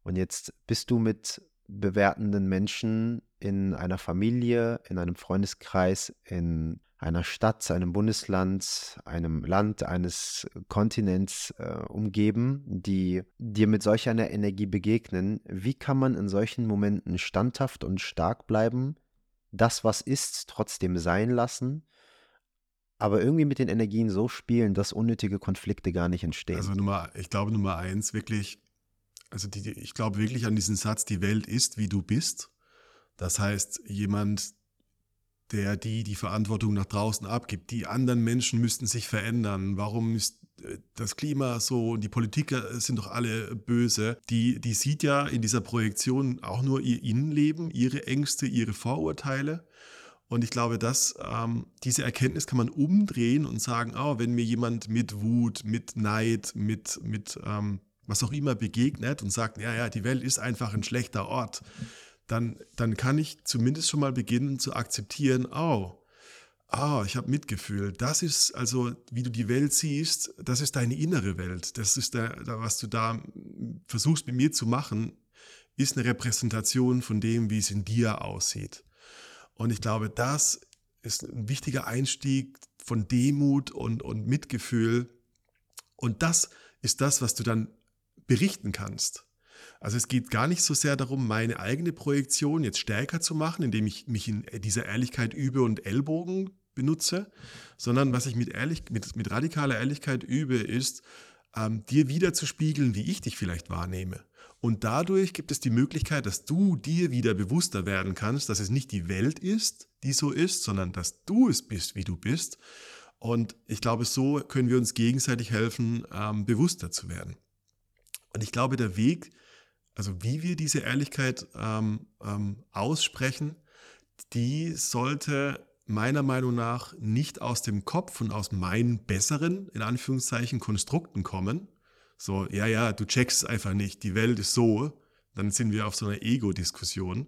Und jetzt bist du mit bewertenden Menschen in einer Familie, in einem Freundeskreis, in einer Stadt, einem Bundesland, einem Land, eines Kontinents äh, umgeben, die dir mit solch einer Energie begegnen, wie kann man in solchen Momenten standhaft und stark bleiben, das, was ist, trotzdem sein lassen, aber irgendwie mit den Energien so spielen, dass unnötige Konflikte gar nicht entstehen? Also Nummer, ich glaube Nummer eins wirklich, also die, ich glaube wirklich an diesen Satz, die Welt ist, wie du bist. Das heißt, jemand, der die die Verantwortung nach draußen abgibt. Die anderen Menschen müssten sich verändern. Warum ist äh, das Klima so und die Politiker sind doch alle böse. Die, die sieht ja in dieser Projektion auch nur ihr Innenleben, ihre Ängste, ihre Vorurteile. Und ich glaube, dass ähm, diese Erkenntnis kann man umdrehen und sagen, oh, wenn mir jemand mit Wut, mit Neid, mit, mit ähm, was auch immer begegnet und sagt, ja, ja, die Welt ist einfach ein schlechter Ort, dann, dann kann ich zumindest schon mal beginnen zu akzeptieren, oh, ah, ich habe Mitgefühl. Das ist also, wie du die Welt siehst, das ist deine innere Welt. Das ist der, was du da versuchst mit mir zu machen, ist eine Repräsentation von dem, wie es in dir aussieht. Und ich glaube, das ist ein wichtiger Einstieg von Demut und, und Mitgefühl. Und das ist das, was du dann berichten kannst. Also es geht gar nicht so sehr darum, meine eigene Projektion jetzt stärker zu machen, indem ich mich in dieser Ehrlichkeit übe und Ellbogen benutze, sondern was ich mit, ehrlich, mit, mit radikaler Ehrlichkeit übe, ist, ähm, dir wieder zu spiegeln, wie ich dich vielleicht wahrnehme. Und dadurch gibt es die Möglichkeit, dass du dir wieder bewusster werden kannst, dass es nicht die Welt ist, die so ist, sondern dass du es bist, wie du bist. Und ich glaube, so können wir uns gegenseitig helfen, ähm, bewusster zu werden. Und ich glaube, der Weg also wie wir diese Ehrlichkeit ähm, ähm, aussprechen, die sollte meiner Meinung nach nicht aus dem Kopf und aus meinen besseren, in Anführungszeichen, Konstrukten kommen. So, ja, ja, du checkst einfach nicht, die Welt ist so, dann sind wir auf so einer Ego-Diskussion.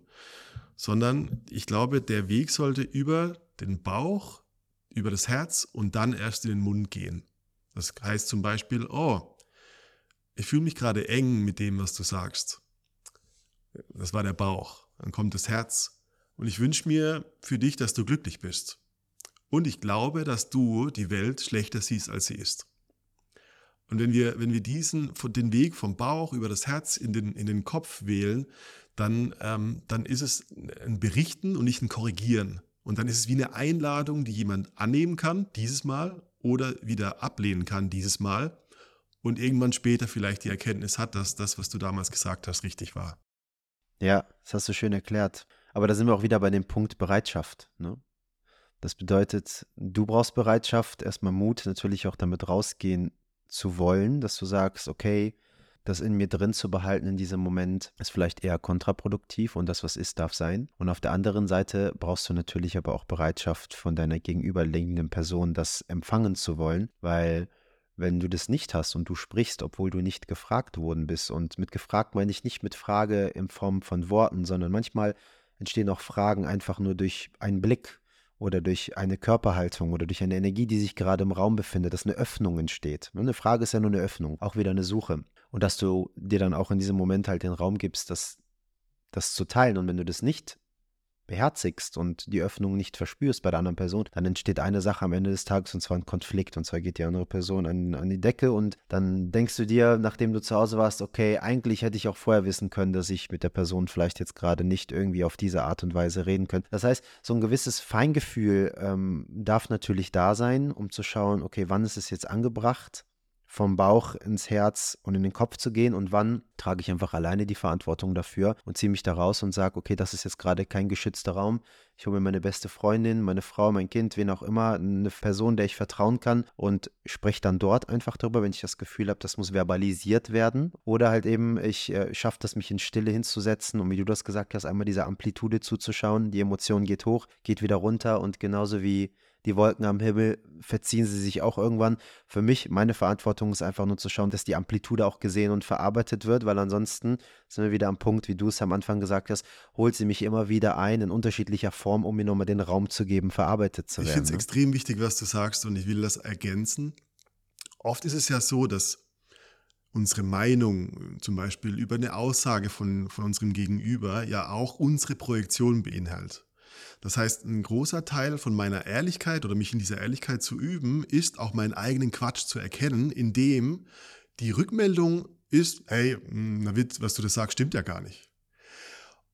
Sondern ich glaube, der Weg sollte über den Bauch, über das Herz und dann erst in den Mund gehen. Das heißt zum Beispiel, oh, ich fühle mich gerade eng mit dem, was du sagst. Das war der Bauch. Dann kommt das Herz. Und ich wünsche mir für dich, dass du glücklich bist. Und ich glaube, dass du die Welt schlechter siehst, als sie ist. Und wenn wir, wenn wir diesen, den Weg vom Bauch über das Herz in den, in den Kopf wählen, dann, ähm, dann ist es ein Berichten und nicht ein Korrigieren. Und dann ist es wie eine Einladung, die jemand annehmen kann, dieses Mal, oder wieder ablehnen kann, dieses Mal und irgendwann später vielleicht die Erkenntnis hat, dass das, was du damals gesagt hast, richtig war. Ja, das hast du schön erklärt. Aber da sind wir auch wieder bei dem Punkt Bereitschaft. Ne? Das bedeutet, du brauchst Bereitschaft, erstmal Mut, natürlich auch damit rausgehen zu wollen, dass du sagst, okay, das in mir drin zu behalten in diesem Moment ist vielleicht eher kontraproduktiv und das, was ist, darf sein. Und auf der anderen Seite brauchst du natürlich aber auch Bereitschaft von deiner gegenüberliegenden Person, das empfangen zu wollen, weil wenn du das nicht hast und du sprichst, obwohl du nicht gefragt worden bist. Und mit gefragt meine ich nicht mit Frage in Form von Worten, sondern manchmal entstehen auch Fragen einfach nur durch einen Blick oder durch eine Körperhaltung oder durch eine Energie, die sich gerade im Raum befindet, dass eine Öffnung entsteht. Eine Frage ist ja nur eine Öffnung, auch wieder eine Suche. Und dass du dir dann auch in diesem Moment halt den Raum gibst, das, das zu teilen. Und wenn du das nicht beherzigst und die Öffnung nicht verspürst bei der anderen Person, dann entsteht eine Sache am Ende des Tages und zwar ein Konflikt und zwar geht die andere Person an, an die Decke und dann denkst du dir, nachdem du zu Hause warst, okay, eigentlich hätte ich auch vorher wissen können, dass ich mit der Person vielleicht jetzt gerade nicht irgendwie auf diese Art und Weise reden könnte. Das heißt, so ein gewisses Feingefühl ähm, darf natürlich da sein, um zu schauen, okay, wann ist es jetzt angebracht, vom Bauch ins Herz und in den Kopf zu gehen und wann trage ich einfach alleine die Verantwortung dafür und ziehe mich da raus und sage, okay, das ist jetzt gerade kein geschützter Raum. Ich hole mir meine beste Freundin, meine Frau, mein Kind, wen auch immer, eine Person, der ich vertrauen kann und spreche dann dort einfach darüber, wenn ich das Gefühl habe, das muss verbalisiert werden. Oder halt eben, ich äh, schaffe das, mich in Stille hinzusetzen und wie du das gesagt hast, einmal diese Amplitude zuzuschauen. Die Emotion geht hoch, geht wieder runter und genauso wie die Wolken am Himmel verziehen sie sich auch irgendwann. Für mich, meine Verantwortung ist einfach nur zu schauen, dass die Amplitude auch gesehen und verarbeitet wird, weil ansonsten sind wir wieder am Punkt, wie du es am Anfang gesagt hast, holt sie mich immer wieder ein in unterschiedlicher Form, um mir nochmal den Raum zu geben, verarbeitet zu werden. Ich finde es ne? extrem wichtig, was du sagst und ich will das ergänzen. Oft ist es ja so, dass unsere Meinung zum Beispiel über eine Aussage von, von unserem Gegenüber ja auch unsere Projektion beinhaltet. Das heißt, ein großer Teil von meiner Ehrlichkeit oder mich in dieser Ehrlichkeit zu üben, ist auch meinen eigenen Quatsch zu erkennen, indem die Rückmeldung ist, hey, hm, Navid, was du das sagst, stimmt ja gar nicht.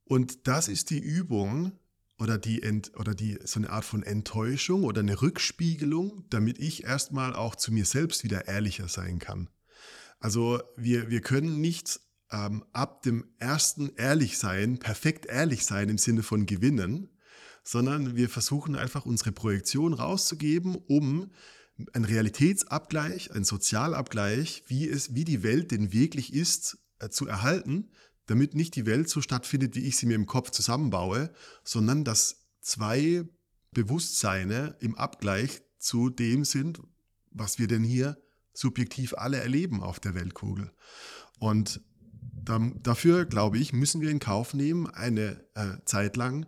Und das ist die Übung oder die Ent, oder die so eine Art von Enttäuschung oder eine Rückspiegelung, damit ich erstmal auch zu mir selbst wieder ehrlicher sein kann. Also wir, wir können nicht ähm, ab dem ersten ehrlich sein, perfekt ehrlich sein im Sinne von gewinnen, sondern wir versuchen einfach unsere Projektion rauszugeben, um einen Realitätsabgleich, einen Sozialabgleich, wie es, wie die Welt denn wirklich ist, äh, zu erhalten, damit nicht die Welt so stattfindet, wie ich sie mir im Kopf zusammenbaue, sondern dass zwei Bewusstseine im Abgleich zu dem sind, was wir denn hier subjektiv alle erleben auf der Weltkugel. Und dafür, glaube ich, müssen wir in Kauf nehmen, eine äh, Zeit lang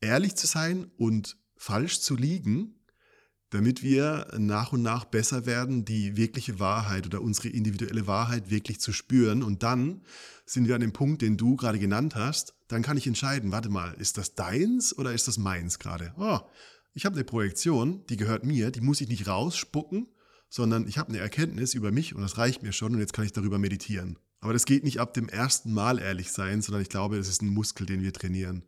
ehrlich zu sein und falsch zu liegen, damit wir nach und nach besser werden, die wirkliche Wahrheit oder unsere individuelle Wahrheit wirklich zu spüren. Und dann sind wir an dem Punkt, den du gerade genannt hast. Dann kann ich entscheiden, warte mal, ist das deins oder ist das meins gerade? Oh, ich habe eine Projektion, die gehört mir, die muss ich nicht rausspucken, sondern ich habe eine Erkenntnis über mich und das reicht mir schon und jetzt kann ich darüber meditieren. Aber das geht nicht ab dem ersten Mal ehrlich sein, sondern ich glaube, es ist ein Muskel, den wir trainieren.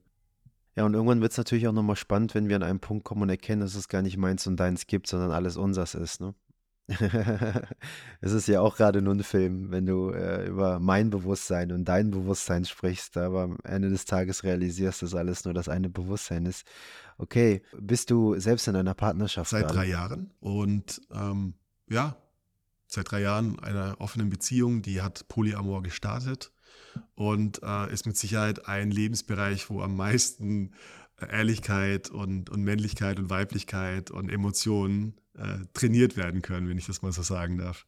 Ja, und irgendwann wird es natürlich auch nochmal spannend, wenn wir an einem Punkt kommen und erkennen, dass es gar nicht meins und deins gibt, sondern alles unseres ist, ne? [laughs] es ist ja auch gerade nur ein Film, wenn du äh, über mein Bewusstsein und dein Bewusstsein sprichst, aber am Ende des Tages realisierst, dass alles nur das eine Bewusstsein ist. Okay, bist du selbst in einer Partnerschaft? Seit gerade? drei Jahren und ähm, ja, seit drei Jahren einer offenen Beziehung, die hat Polyamor gestartet und äh, ist mit Sicherheit ein Lebensbereich, wo am meisten äh, Ehrlichkeit und, und Männlichkeit und Weiblichkeit und Emotionen äh, trainiert werden können, wenn ich das mal so sagen darf.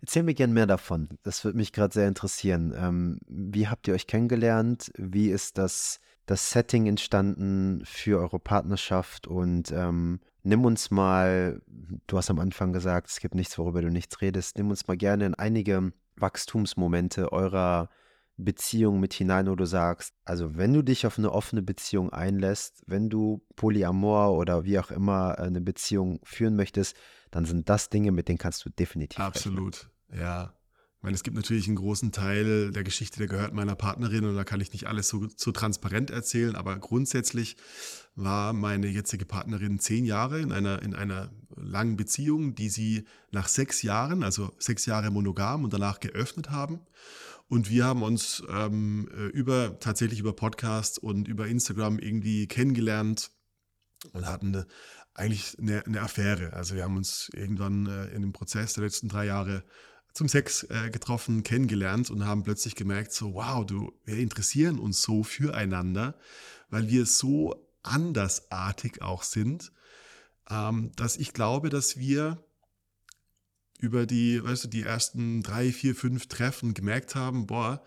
Erzähl mir gern mehr davon. Das würde mich gerade sehr interessieren. Ähm, wie habt ihr euch kennengelernt? Wie ist das, das Setting entstanden für eure Partnerschaft? Und ähm, nimm uns mal, du hast am Anfang gesagt, es gibt nichts, worüber du nichts redest. Nimm uns mal gerne in einige Wachstumsmomente eurer Beziehung mit hinein, wo du sagst, also wenn du dich auf eine offene Beziehung einlässt, wenn du Polyamor oder wie auch immer eine Beziehung führen möchtest, dann sind das Dinge, mit denen kannst du definitiv. Absolut, rechnen. ja. Ich meine, es gibt natürlich einen großen Teil der Geschichte, der gehört meiner Partnerin und da kann ich nicht alles so, so transparent erzählen, aber grundsätzlich war meine jetzige Partnerin zehn Jahre in einer, in einer langen Beziehung, die sie nach sechs Jahren, also sechs Jahre monogam und danach geöffnet haben. Und wir haben uns ähm, äh, über tatsächlich über Podcasts und über Instagram irgendwie kennengelernt und hatten eine, eigentlich eine, eine, Affäre. Also wir haben uns irgendwann äh, in dem Prozess der letzten drei Jahre zum Sex äh, getroffen, kennengelernt und haben plötzlich gemerkt, so wow, du, wir interessieren uns so füreinander, weil wir so andersartig auch sind, ähm, dass ich glaube, dass wir über die, weißt du, die ersten drei, vier, fünf Treffen gemerkt haben, boah,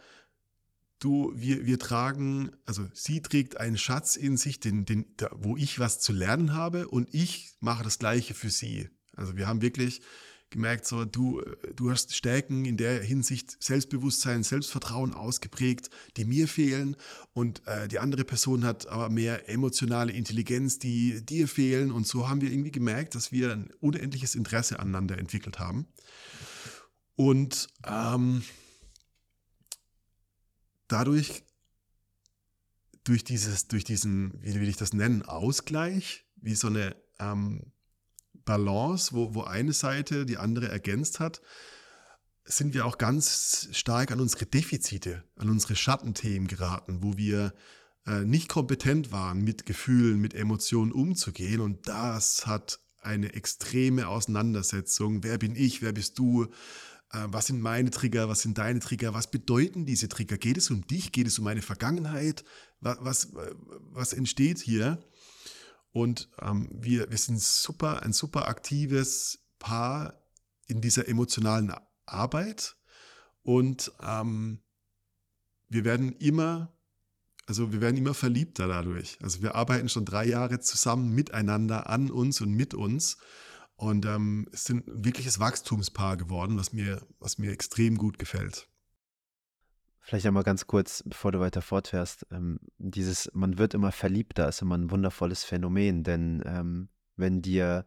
du, wir, wir tragen, also sie trägt einen Schatz in sich, den, den, wo ich was zu lernen habe und ich mache das Gleiche für sie. Also wir haben wirklich gemerkt, so du, du hast Stärken in der Hinsicht Selbstbewusstsein, Selbstvertrauen ausgeprägt, die mir fehlen. Und äh, die andere Person hat aber mehr emotionale Intelligenz, die dir fehlen. Und so haben wir irgendwie gemerkt, dass wir ein unendliches Interesse aneinander entwickelt haben. Und ähm, dadurch durch dieses, durch diesen, wie will ich das nennen, Ausgleich, wie so eine ähm, Balance, wo, wo eine Seite die andere ergänzt hat, sind wir auch ganz stark an unsere Defizite, an unsere Schattenthemen geraten, wo wir äh, nicht kompetent waren, mit Gefühlen, mit Emotionen umzugehen. Und das hat eine extreme Auseinandersetzung. Wer bin ich? Wer bist du? Äh, was sind meine Trigger? Was sind deine Trigger? Was bedeuten diese Trigger? Geht es um dich? Geht es um meine Vergangenheit? Was, was, was entsteht hier? Und ähm, wir, wir sind super, ein super aktives Paar in dieser emotionalen Arbeit. Und ähm, wir werden immer, also wir werden immer verliebter dadurch. Also wir arbeiten schon drei Jahre zusammen miteinander, an uns und mit uns. Und ähm, es sind ein wirkliches Wachstumspaar geworden, was mir, was mir extrem gut gefällt. Vielleicht einmal ganz kurz, bevor du weiter fortfährst. Ähm, dieses, man wird immer verliebter, ist immer ein wundervolles Phänomen, denn ähm, wenn dir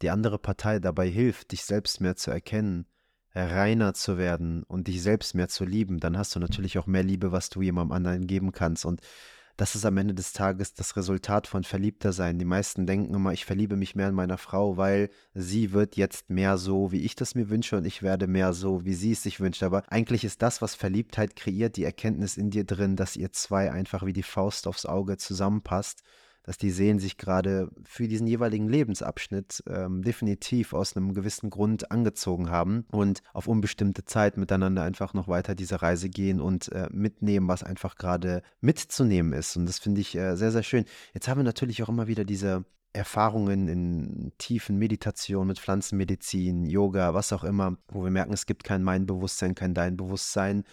die andere Partei dabei hilft, dich selbst mehr zu erkennen, reiner zu werden und dich selbst mehr zu lieben, dann hast du natürlich auch mehr Liebe, was du jemandem anderen geben kannst. Und das ist am Ende des Tages das Resultat von verliebter sein. Die meisten denken immer, ich verliebe mich mehr in meiner Frau, weil sie wird jetzt mehr so, wie ich das mir wünsche und ich werde mehr so, wie sie es sich wünscht. Aber eigentlich ist das, was Verliebtheit kreiert, die Erkenntnis in dir drin, dass ihr zwei einfach wie die Faust aufs Auge zusammenpasst dass die Seelen sich gerade für diesen jeweiligen Lebensabschnitt ähm, definitiv aus einem gewissen Grund angezogen haben und auf unbestimmte Zeit miteinander einfach noch weiter diese Reise gehen und äh, mitnehmen, was einfach gerade mitzunehmen ist. Und das finde ich äh, sehr, sehr schön. Jetzt haben wir natürlich auch immer wieder diese Erfahrungen in tiefen Meditation mit Pflanzenmedizin, Yoga, was auch immer, wo wir merken, es gibt kein Mein-Bewusstsein, kein Dein-Bewusstsein.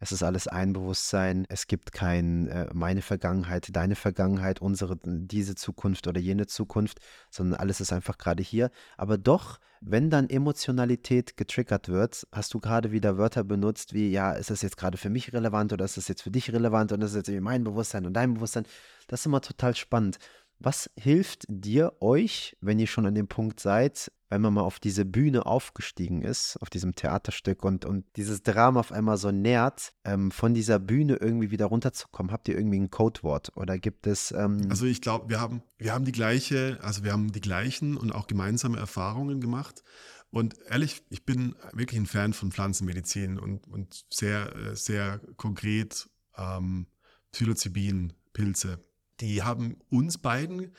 Es ist alles ein Bewusstsein. Es gibt kein äh, meine Vergangenheit, deine Vergangenheit, unsere, diese Zukunft oder jene Zukunft, sondern alles ist einfach gerade hier. Aber doch, wenn dann Emotionalität getriggert wird, hast du gerade wieder Wörter benutzt wie, ja, ist das jetzt gerade für mich relevant oder ist das jetzt für dich relevant und ist das jetzt mein Bewusstsein und dein Bewusstsein? Das ist immer total spannend. Was hilft dir, euch, wenn ihr schon an dem Punkt seid, wenn man mal auf diese Bühne aufgestiegen ist, auf diesem Theaterstück und, und dieses Drama auf einmal so nährt, ähm, von dieser Bühne irgendwie wieder runterzukommen? Habt ihr irgendwie ein Codewort oder gibt es. Ähm also ich glaube, wir haben, wir haben die gleiche, also wir haben die gleichen und auch gemeinsame Erfahrungen gemacht. Und ehrlich, ich bin wirklich ein Fan von Pflanzenmedizin und, und sehr, äh, sehr konkret ähm, Psilocybin, Pilze die haben uns beiden,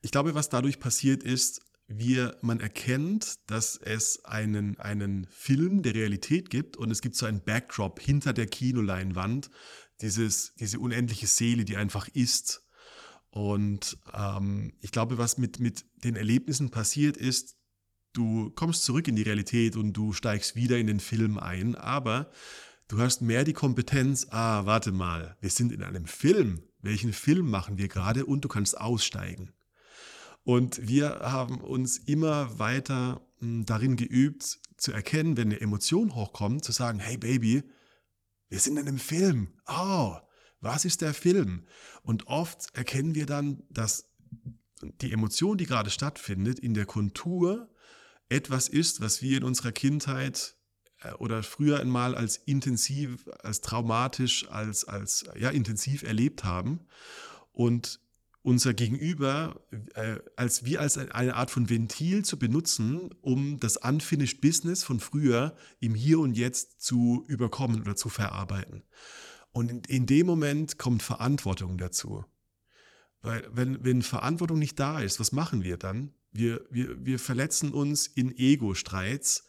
ich glaube, was dadurch passiert ist, wir, man erkennt, dass es einen, einen Film der Realität gibt und es gibt so einen Backdrop hinter der Kinoleinwand, dieses, diese unendliche Seele, die einfach ist. Und ähm, ich glaube, was mit, mit den Erlebnissen passiert ist, du kommst zurück in die Realität und du steigst wieder in den Film ein, aber du hast mehr die Kompetenz, ah, warte mal, wir sind in einem Film welchen Film machen wir gerade und du kannst aussteigen. Und wir haben uns immer weiter hm, darin geübt, zu erkennen, wenn eine Emotion hochkommt, zu sagen, hey Baby, wir sind in einem Film. Oh, was ist der Film? Und oft erkennen wir dann, dass die Emotion, die gerade stattfindet, in der Kontur etwas ist, was wir in unserer Kindheit äh, oder früher einmal als intensiv, als traumatisch, als, als ja, intensiv erlebt haben und unser Gegenüber äh, als wie als eine Art von Ventil zu benutzen, um das unfinished Business von früher im Hier und Jetzt zu überkommen oder zu verarbeiten. Und in, in dem Moment kommt Verantwortung dazu. Weil wenn, wenn Verantwortung nicht da ist, was machen wir dann? Wir, wir, wir verletzen uns in Ego-Streits,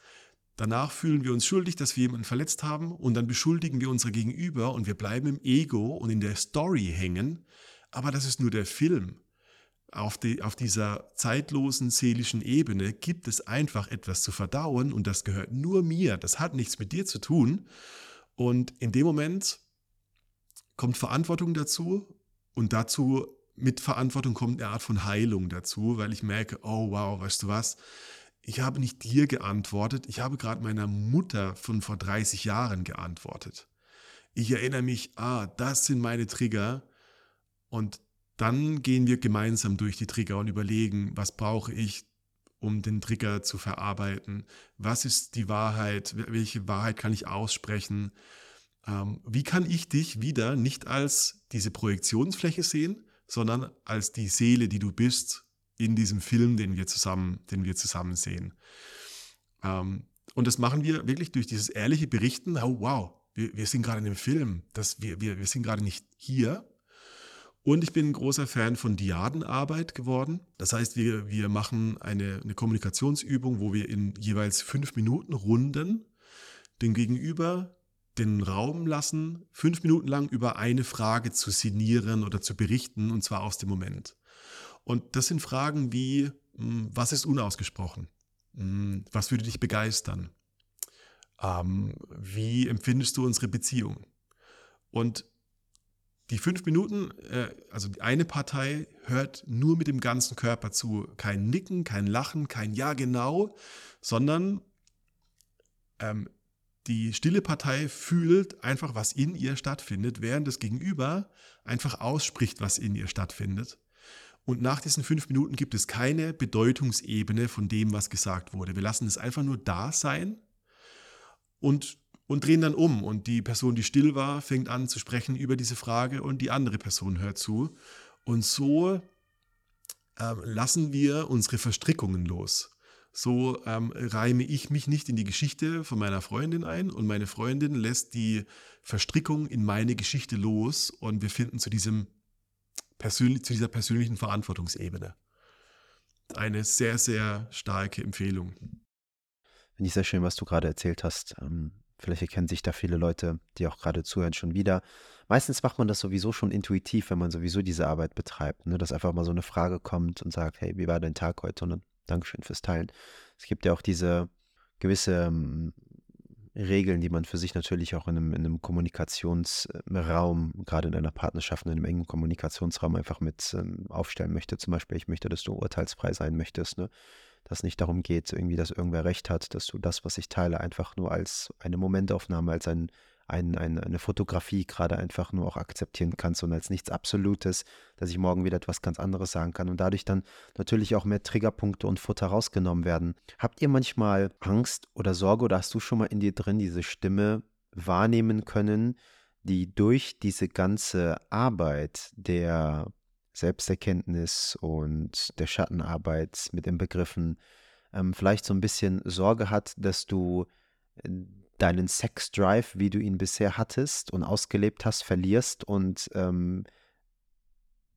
Danach fühlen wir uns schuldig, dass wir jemanden verletzt haben und dann beschuldigen wir unsere Gegenüber und wir bleiben im Ego und in der Story hängen. Aber das ist nur der Film. Auf, die, auf dieser zeitlosen seelischen Ebene gibt es einfach etwas zu verdauen und das gehört nur mir. Das hat nichts mit dir zu tun. Und in dem Moment kommt Verantwortung dazu und dazu mit Verantwortung kommt eine Art von Heilung dazu, weil ich merke, oh wow, weißt du was, ich habe nicht dir geantwortet, ich habe gerade meiner Mutter von vor 30 Jahren geantwortet. Ich erinnere mich, ah, das sind meine Trigger und dann gehen wir gemeinsam durch die Trigger und überlegen, was brauche ich, um den Trigger zu verarbeiten? Was ist die Wahrheit? Welche Wahrheit kann ich aussprechen? Ähm, wie kann ich dich wieder nicht als diese Projektionsfläche sehen, sondern als die Seele, die du bist in diesem Film, den wir zusammen, den wir zusammen sehen? Ähm, und das machen wir wirklich durch dieses ehrliche Berichten. Oh, wow, wir, wir sind gerade in einem Film. Das, wir, wir, wir sind gerade nicht hier, und ich bin ein großer Fan von Diadenarbeit geworden. Das heißt, wir, wir machen eine, eine Kommunikationsübung, wo wir in jeweils fünf Minuten Runden den Gegenüber den Raum lassen, fünf Minuten lang über eine Frage zu sinnieren oder zu berichten, und zwar aus dem Moment. Und das sind Fragen wie, hm, was ist unausgesprochen? Hm, was würde dich begeistern? Ähm, wie empfindest du unsere Beziehung? Und die fünf Minuten, äh, also die eine Partei hört nur mit dem ganzen Körper zu. Kein Nicken, kein Lachen, kein Ja genau, sondern ähm, die stille Partei fühlt einfach, was in ihr stattfindet, während das Gegenüber einfach ausspricht, was in ihr stattfindet. Und nach diesen fünf Minuten gibt es keine Bedeutungsebene von dem, was gesagt wurde. Wir lassen es einfach nur da sein und und drehen dann um. Und die Person, die still war, fängt an zu sprechen über diese Frage und die andere Person hört zu. Und so äh, lassen wir unsere Verstrickungen los. So ähm, reime ich mich nicht in die Geschichte von meiner Freundin ein und meine Freundin lässt die Verstrickung in meine Geschichte los und wir finden zu, diesem persönlich, zu dieser persönlichen Verantwortungsebene. Eine sehr, sehr starke Empfehlung. Finde ich sehr schön, was du gerade erzählt hast. Ähm, Vielleicht erkennen sich da viele Leute, die auch gerade zuhören, schon wieder. Meistens macht man das sowieso schon intuitiv, wenn man sowieso diese Arbeit betreibt. Ne? Dass einfach mal so eine Frage kommt und sagt, hey, wie war dein Tag heute? Und dann Dankeschön fürs Teilen. Es gibt ja auch diese gewisse ähm, Regeln, die man für sich natürlich auch in einem, in einem Kommunikationsraum, gerade in einer Partnerschaft, in einem engen Kommunikationsraum einfach mit ähm, aufstellen möchte. Zum Beispiel, ich möchte, dass du urteilsfrei sein möchtest. Ne? Dass nicht darum geht, irgendwie, dass irgendwer recht hat, dass du das, was ich teile, einfach nur als eine Momentaufnahme, als ein, ein, ein, eine Fotografie gerade einfach nur auch akzeptieren kannst und als nichts Absolutes, dass ich morgen wieder etwas ganz anderes sagen kann und dadurch dann natürlich auch mehr Triggerpunkte und Futter rausgenommen werden. Habt ihr manchmal Angst oder Sorge oder hast du schon mal in dir drin diese Stimme wahrnehmen können, die durch diese ganze Arbeit der Selbsterkenntnis und der Schattenarbeit mit den Begriffen ähm, vielleicht so ein bisschen Sorge hat, dass du äh, deinen Sex-Drive, wie du ihn bisher hattest und ausgelebt hast, verlierst und ähm,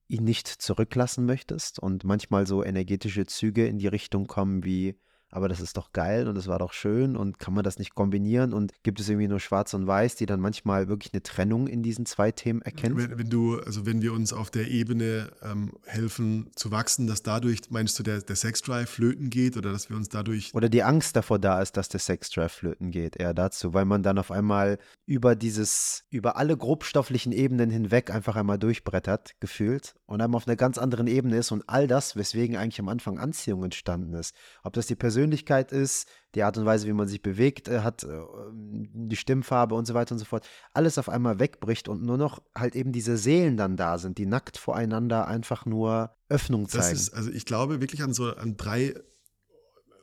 ihn nicht zurücklassen möchtest und manchmal so energetische Züge in die Richtung kommen wie aber das ist doch geil und das war doch schön und kann man das nicht kombinieren und gibt es irgendwie nur schwarz und weiß, die dann manchmal wirklich eine Trennung in diesen zwei Themen erkennt? Wenn, wenn du, also wenn wir uns auf der Ebene ähm, helfen zu wachsen, dass dadurch, meinst du, der, der Sexdrive flöten geht oder dass wir uns dadurch. Oder die Angst davor da ist, dass der Sexdrive flöten geht, eher dazu, weil man dann auf einmal über dieses, über alle grobstofflichen Ebenen hinweg einfach einmal durchbrettert, gefühlt und einmal auf einer ganz anderen Ebene ist und all das, weswegen eigentlich am Anfang Anziehung entstanden ist. Ob das die Persönlichkeit Persönlichkeit ist, die Art und Weise, wie man sich bewegt äh, hat, äh, die Stimmfarbe und so weiter und so fort, alles auf einmal wegbricht und nur noch halt eben diese Seelen dann da sind, die nackt voreinander einfach nur Öffnung zeigen. Das ist, also ich glaube wirklich an so an drei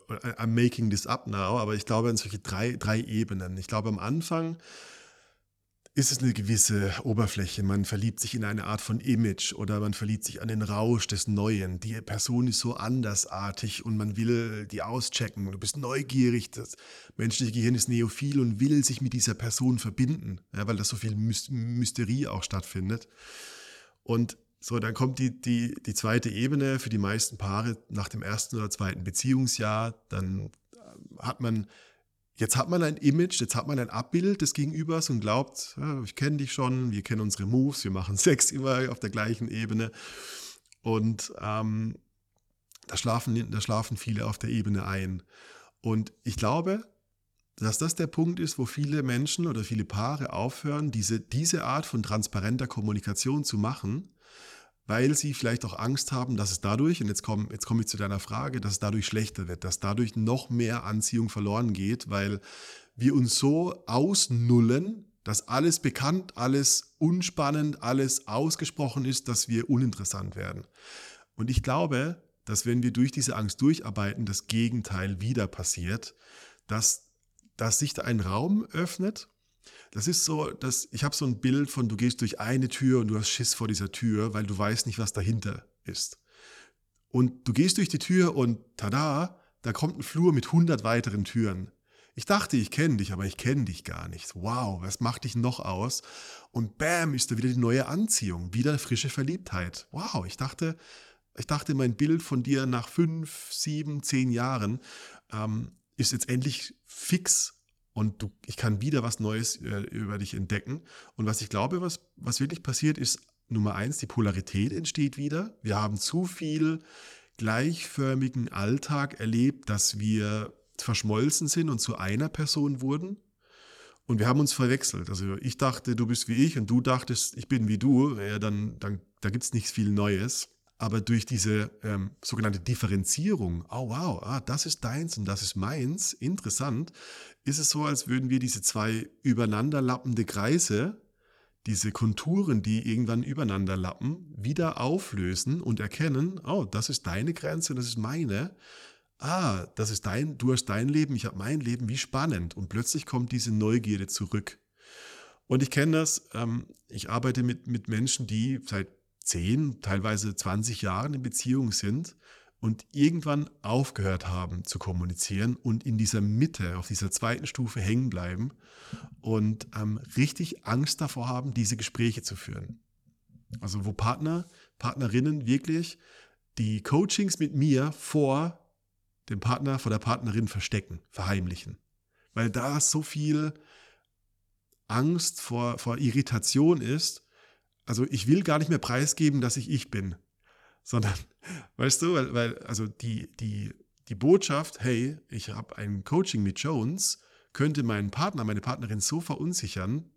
äh, I'm making this up now, aber ich glaube an solche drei, drei Ebenen. Ich glaube am Anfang ist es eine gewisse Oberfläche. Man verliebt sich in eine Art von Image oder man verliebt sich an den Rausch des Neuen. Die Person ist so andersartig und man will die auschecken. Du bist neugierig. Das menschliche Gehirn ist neophil und will sich mit dieser Person verbinden, ja, weil da so viel Mysterie auch stattfindet. Und so, dann kommt die, die, die zweite Ebene für die meisten Paare nach dem ersten oder zweiten Beziehungsjahr. Dann hat man Jetzt hat man ein Image, jetzt hat man ein Abbild des Gegenübers und glaubt, ich kenne dich schon, wir kennen unsere Moves, wir machen [laughs] Sex immer auf der gleichen Ebene. Und ähm, da, schlafen, da schlafen viele auf der Ebene ein. Und ich glaube, dass das der Punkt ist, wo viele Menschen oder viele Paare aufhören, diese, diese Art von transparenter Kommunikation zu machen, weil sie vielleicht auch Angst haben, dass es dadurch, und jetzt komme jetzt komm ich zu deiner Frage, dass es dadurch schlechter wird, dass dadurch noch mehr Anziehung verloren geht, weil wir uns so ausnullen, dass alles bekannt, alles unspannend, alles ausgesprochen ist, dass wir uninteressant werden. Und ich glaube, dass wenn wir durch diese Angst durcharbeiten, das Gegenteil wieder passiert, dass, dass sich da ein Raum öffnet. Das ist so, dass ich habe so ein Bild von, du gehst durch eine Tür und du hast Schiss vor dieser Tür, weil du weißt nicht, was dahinter ist. Und du gehst durch die Tür und tada, da kommt ein Flur mit 100 weiteren Türen. Ich dachte, ich kenne dich, aber ich kenne dich gar nicht. Wow, was macht dich noch aus? Und bam, ist da wieder die neue Anziehung, wieder frische Verliebtheit. Wow, ich dachte, ich dachte, mein Bild von dir nach fünf, sieben, zehn Jahren ähm, ist jetzt endlich fix und du, ich kann wieder was Neues äh, über dich entdecken. Und was ich glaube, was, was wirklich passiert, ist Nummer eins, die Polarität entsteht wieder. Wir haben zu viel gleichförmigen Alltag erlebt, dass wir verschmolzen sind und zu einer Person wurden. Und wir haben uns verwechselt. Also ich dachte, du bist wie ich und du dachtest, ich bin wie du. Ja, dann, dann da gibt es nichts viel Neues. Aber durch diese ähm, sogenannte Differenzierung, oh wow, ah, das ist deins und das ist meins, interessant, ist es so, als würden wir diese zwei übereinanderlappende Kreise, diese Konturen, die irgendwann übereinander lappen, wieder auflösen und erkennen, oh, das ist deine Grenze, das ist meine ah, das ist dein, du hast dein Leben, ich habe mein Leben, wie spannend. Und plötzlich kommt diese Neugierde zurück. Und ich kenne das, ähm, ich arbeite mit, mit Menschen, die seit 10, teilweise 20 Jahren in Beziehung sind und irgendwann aufgehört haben zu kommunizieren und in dieser Mitte, auf dieser zweiten Stufe hängen bleiben und ähm, richtig Angst davor haben, diese Gespräche zu führen. Also wo Partner, Partnerinnen wirklich die Coachings mit mir vor den Partner vor der Partnerin verstecken, verheimlichen. Weil da so viel Angst vor, vor Irritation ist. Also ich will gar nicht mehr preisgeben, dass ich ich bin. Sondern, [laughs] weißt du, weil, weil also die, die, die Botschaft, hey, ich habe ein Coaching mit Jones, könnte meinen Partner, meine Partnerin so verunsichern.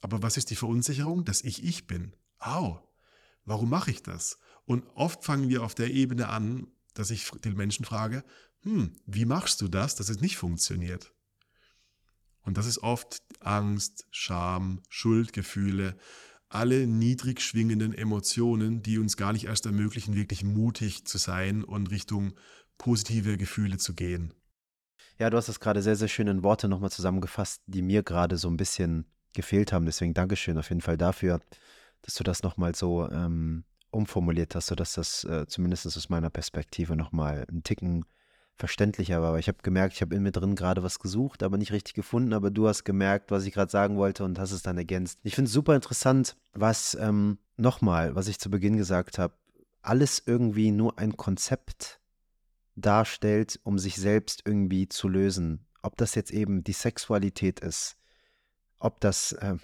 Aber was ist die Verunsicherung? Dass ich ich bin. Au, warum mache ich das? Und oft fangen wir auf der Ebene an, dass ich den Menschen frage, hm, wie machst du das, dass es nicht funktioniert? Und das ist oft Angst, Scham, Schuldgefühle, alle niedrig schwingenden Emotionen, die uns gar nicht erst ermöglichen, wirklich mutig zu sein und Richtung positive Gefühle zu gehen. Ja, du hast das gerade sehr, sehr schön in Worte nochmal zusammengefasst, die mir gerade so ein bisschen gefehlt haben. Deswegen Dankeschön auf jeden Fall dafür, dass du das nochmal so ähm, umformuliert hast, sodass das äh, zumindest aus meiner Perspektive nochmal einen Ticken verständlicher war. Aber ich habe gemerkt, ich habe in mir drin gerade was gesucht, aber nicht richtig gefunden. Aber du hast gemerkt, was ich gerade sagen wollte und hast es dann ergänzt. Ich finde es super interessant, was ähm, nochmal, was ich zu Beginn gesagt habe, alles irgendwie nur ein Konzept darstellt, um sich selbst irgendwie zu lösen. Ob das jetzt eben die Sexualität ist, ob das ähm,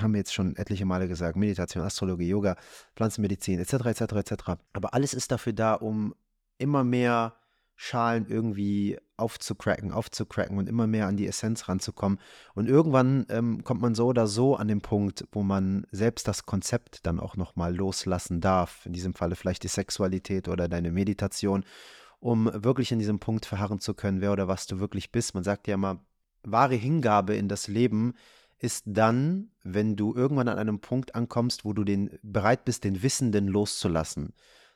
haben wir jetzt schon etliche Male gesagt, Meditation, Astrologie, Yoga, Pflanzenmedizin, etc., etc., etc. Aber alles ist dafür da, um immer mehr Schalen irgendwie aufzucracken, aufzucracken und immer mehr an die Essenz ranzukommen. Und irgendwann ähm, kommt man so oder so an den Punkt, wo man selbst das Konzept dann auch nochmal loslassen darf. In diesem Falle vielleicht die Sexualität oder deine Meditation, um wirklich in diesem Punkt verharren zu können, wer oder was du wirklich bist. Man sagt ja immer, wahre Hingabe in das Leben ist dann, wenn du irgendwann an einem Punkt ankommst, wo du den bereit bist, den Wissenden loszulassen.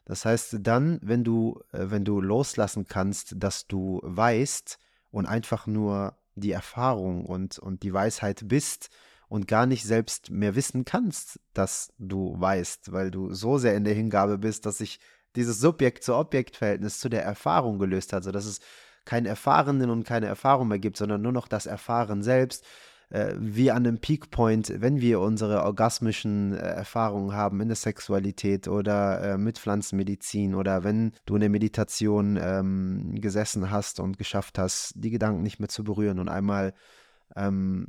Das heißt, dann, wenn du, äh, wenn du loslassen kannst, dass du weißt und einfach nur die Erfahrung und, und die Weisheit bist und gar nicht selbst mehr wissen kannst, dass du weißt, weil du so sehr in der Hingabe bist, dass sich dieses Subjekt-zu-Objekt-Verhältnis zu der Erfahrung gelöst hat, sodass es keinen Erfahrenen und keine Erfahrung mehr gibt, sondern nur noch das Erfahren selbst äh, wie an einem Peakpoint, wenn wir unsere orgasmischen äh, Erfahrungen haben in der Sexualität oder äh, mit Pflanzenmedizin oder wenn du in der Meditation ähm, gesessen hast und geschafft hast, die Gedanken nicht mehr zu berühren und einmal ähm,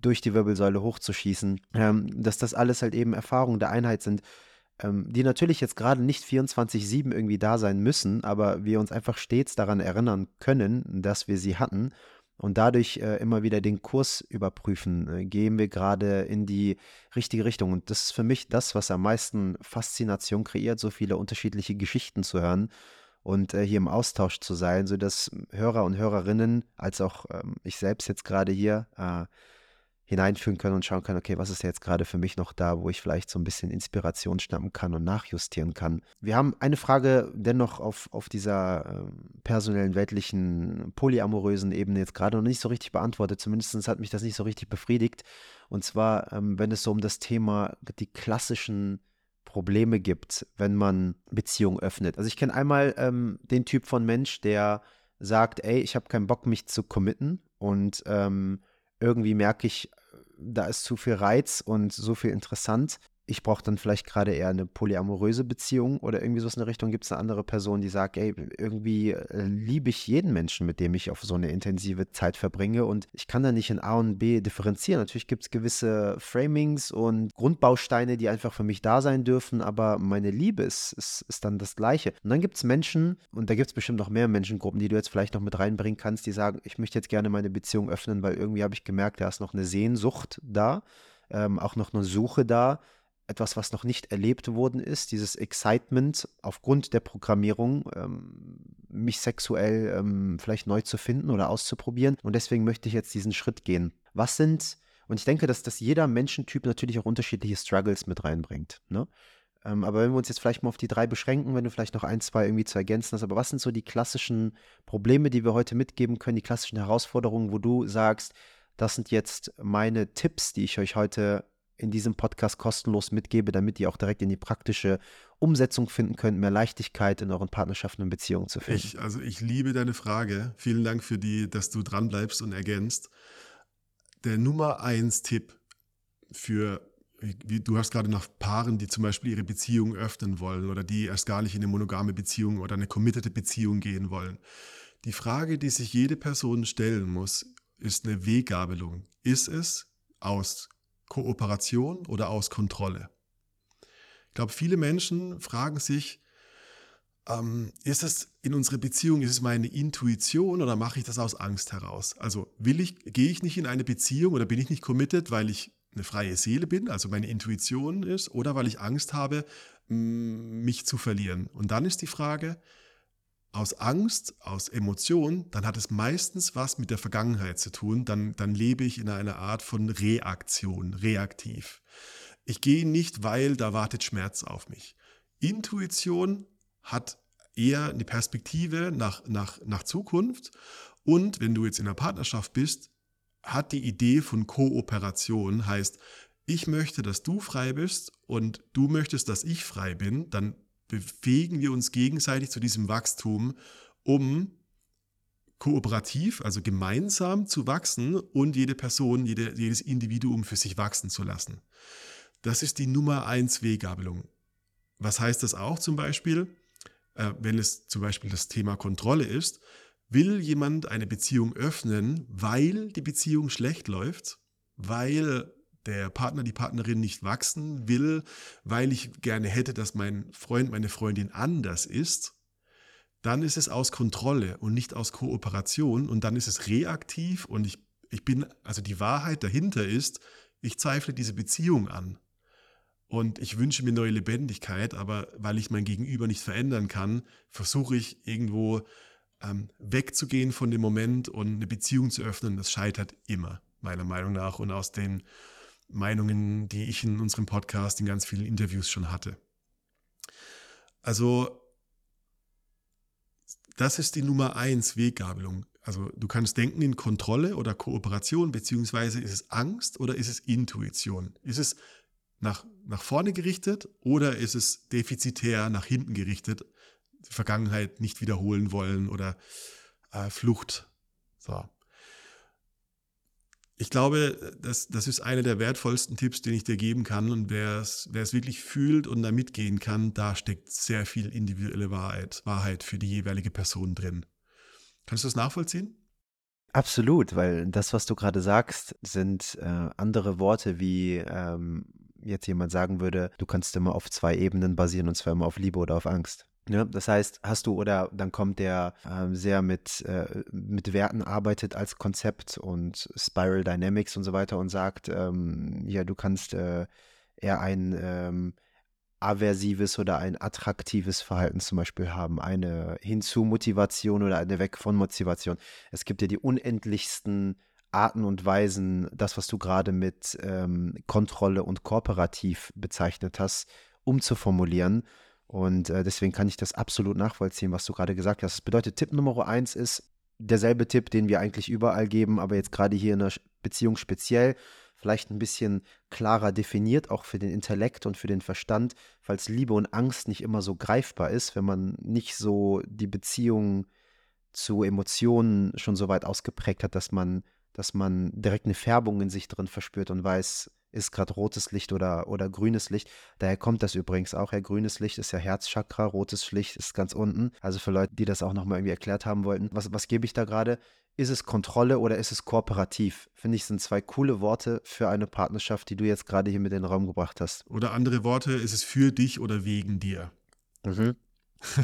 durch die Wirbelsäule hochzuschießen, ähm, dass das alles halt eben Erfahrungen der Einheit sind, ähm, die natürlich jetzt gerade nicht 24-7 irgendwie da sein müssen, aber wir uns einfach stets daran erinnern können, dass wir sie hatten und dadurch äh, immer wieder den Kurs überprüfen. Äh, gehen wir gerade in die richtige Richtung? Und das ist für mich das, was am meisten Faszination kreiert, so viele unterschiedliche Geschichten zu hören und äh, hier im Austausch zu sein, sodass Hörer und Hörerinnen, als auch ähm, ich selbst jetzt gerade hier, äh, hineinführen können und schauen können, okay, was ist jetzt gerade für mich noch da, wo ich vielleicht so ein bisschen Inspiration schnappen kann und nachjustieren kann. Wir haben eine Frage dennoch auf, auf dieser äh, personellen, weltlichen, polyamorösen Ebene jetzt gerade noch nicht so richtig beantwortet. Zumindest hat mich das nicht so richtig befriedigt. Und zwar, ähm, wenn es so um das Thema die klassischen Probleme gibt, wenn man Beziehungen öffnet. Also ich kenne einmal ähm, den Typ von Mensch, der sagt, ey, ich habe keinen Bock, mich zu committen und ähm, irgendwie merke ich, da ist zu viel Reiz und so viel interessant ich brauche dann vielleicht gerade eher eine polyamoröse Beziehung oder irgendwie so in der Richtung. Gibt es eine andere Person, die sagt, ey, irgendwie äh, liebe ich jeden Menschen, mit dem ich auf so eine intensive Zeit verbringe und ich kann da nicht in A und B differenzieren. Natürlich gibt es gewisse Framings und Grundbausteine, die einfach für mich da sein dürfen, aber meine Liebe ist, ist, ist dann das Gleiche. Und dann gibt es Menschen, und da gibt es bestimmt noch mehr Menschengruppen, die du jetzt vielleicht noch mit reinbringen kannst, die sagen, ich möchte jetzt gerne meine Beziehung öffnen, weil irgendwie habe ich gemerkt, da ist noch eine Sehnsucht da, ähm, auch noch eine Suche da etwas, was noch nicht erlebt worden ist, dieses Excitement aufgrund der Programmierung, ähm, mich sexuell ähm, vielleicht neu zu finden oder auszuprobieren. Und deswegen möchte ich jetzt diesen Schritt gehen. Was sind, und ich denke, dass, dass jeder Menschentyp natürlich auch unterschiedliche Struggles mit reinbringt. Ne? Ähm, aber wenn wir uns jetzt vielleicht mal auf die drei beschränken, wenn du vielleicht noch ein, zwei irgendwie zu ergänzen hast, aber was sind so die klassischen Probleme, die wir heute mitgeben können, die klassischen Herausforderungen, wo du sagst, das sind jetzt meine Tipps, die ich euch heute in diesem Podcast kostenlos mitgebe, damit ihr auch direkt in die praktische Umsetzung finden könnt, mehr Leichtigkeit in euren Partnerschaften und Beziehungen zu finden. Ich, also ich liebe deine Frage. Vielen Dank für die, dass du dranbleibst und ergänzt. Der Nummer eins Tipp für, du hast gerade nach Paaren, die zum Beispiel ihre Beziehung öffnen wollen oder die erst gar nicht in eine monogame Beziehung oder eine committete Beziehung gehen wollen. Die Frage, die sich jede Person stellen muss, ist eine Weggabelung. Ist es aus Kooperation oder aus Kontrolle? Ich glaube, viele Menschen fragen sich, ähm, ist es in unserer Beziehung, ist es meine Intuition oder mache ich das aus Angst heraus? Also will ich, gehe ich nicht in eine Beziehung oder bin ich nicht committed, weil ich eine freie Seele bin, also meine Intuition ist, oder weil ich Angst habe, mich zu verlieren? Und dann ist die Frage, aus Angst, aus Emotion, dann hat es meistens was mit der Vergangenheit zu tun. Dann, dann lebe ich in einer Art von Reaktion, reaktiv. Ich gehe nicht, weil da wartet Schmerz auf mich. Intuition hat eher eine Perspektive nach, nach, nach Zukunft. Und wenn du jetzt in einer Partnerschaft bist, hat die Idee von Kooperation, heißt, ich möchte, dass du frei bist und du möchtest, dass ich frei bin, dann bewegen wir uns gegenseitig zu diesem Wachstum, um kooperativ, also gemeinsam zu wachsen und jede Person, jede, jedes Individuum für sich wachsen zu lassen. Das ist die Nummer eins Weggabelung. Was heißt das auch zum Beispiel, äh, wenn es zum Beispiel das Thema Kontrolle ist? Will jemand eine Beziehung öffnen, weil die Beziehung schlecht läuft, weil der Partner, die Partnerin nicht wachsen will, weil ich gerne hätte, dass mein Freund, meine Freundin anders ist, dann ist es aus Kontrolle und nicht aus Kooperation und dann ist es reaktiv und ich, ich bin, also die Wahrheit dahinter ist, ich zweifle diese Beziehung an. Und ich wünsche mir neue Lebendigkeit, aber weil ich mein Gegenüber nicht verändern kann, versuche ich irgendwo ähm, wegzugehen von dem Moment und eine Beziehung zu öffnen. Das scheitert immer, meiner Meinung nach. Und aus den Meinungen, die ich in unserem Podcast in ganz vielen Interviews schon hatte. Also, das ist die Nummer eins Weggabelung. Also, du kannst denken in Kontrolle oder Kooperation, beziehungsweise ist es Angst oder ist es Intuition? Ist es nach, nach vorne gerichtet oder ist es defizitär nach hinten gerichtet? Die Vergangenheit nicht wiederholen wollen oder äh, Flucht. So. Ich glaube, das, das ist einer der wertvollsten Tipps, den ich dir geben kann. Und wer es, wirklich fühlt und da mitgehen kann, da steckt sehr viel individuelle Wahrheit, Wahrheit für die jeweilige Person drin. Kannst du das nachvollziehen? Absolut, weil das, was du gerade sagst, sind äh, andere Worte, wie ähm, jetzt jemand sagen würde, du kannst immer auf zwei Ebenen basieren, und zwar immer auf Liebe oder auf Angst. Ja, das heißt, hast du oder dann kommt der äh, sehr mit, äh, mit Werten arbeitet als Konzept und Spiral Dynamics und so weiter und sagt, ähm, ja, du kannst äh, eher ein ähm, aversives oder ein attraktives Verhalten zum Beispiel haben, eine Hinzu-Motivation oder eine Weg von Motivation. Es gibt ja die unendlichsten Arten und Weisen, das, was du gerade mit ähm, Kontrolle und kooperativ bezeichnet hast, umzuformulieren. Und äh, deswegen kann ich das absolut nachvollziehen, was du gerade gesagt hast. Das bedeutet, Tipp Nummer eins ist derselbe Tipp, den wir eigentlich überall geben, aber jetzt gerade hier in der Beziehung speziell, vielleicht ein bisschen klarer definiert, auch für den Intellekt und für den Verstand, falls Liebe und Angst nicht immer so greifbar ist, wenn man nicht so die Beziehung zu Emotionen schon so weit ausgeprägt hat, dass man, dass man direkt eine Färbung in sich drin verspürt und weiß, ist gerade rotes Licht oder, oder grünes Licht. Daher kommt das übrigens auch. Ja, grünes Licht ist ja Herzchakra, rotes Licht ist ganz unten. Also für Leute, die das auch nochmal irgendwie erklärt haben wollten. Was, was gebe ich da gerade? Ist es Kontrolle oder ist es kooperativ? Finde ich, sind zwei coole Worte für eine Partnerschaft, die du jetzt gerade hier mit in den Raum gebracht hast. Oder andere Worte, ist es für dich oder wegen dir? Mhm.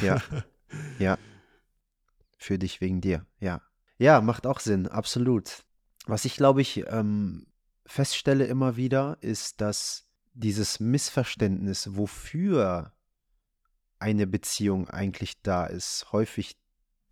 Ja. [laughs] ja. Für dich, wegen dir. Ja. Ja, macht auch Sinn, absolut. Was ich, glaube ich, ähm, feststelle immer wieder, ist, dass dieses Missverständnis, wofür eine Beziehung eigentlich da ist, häufig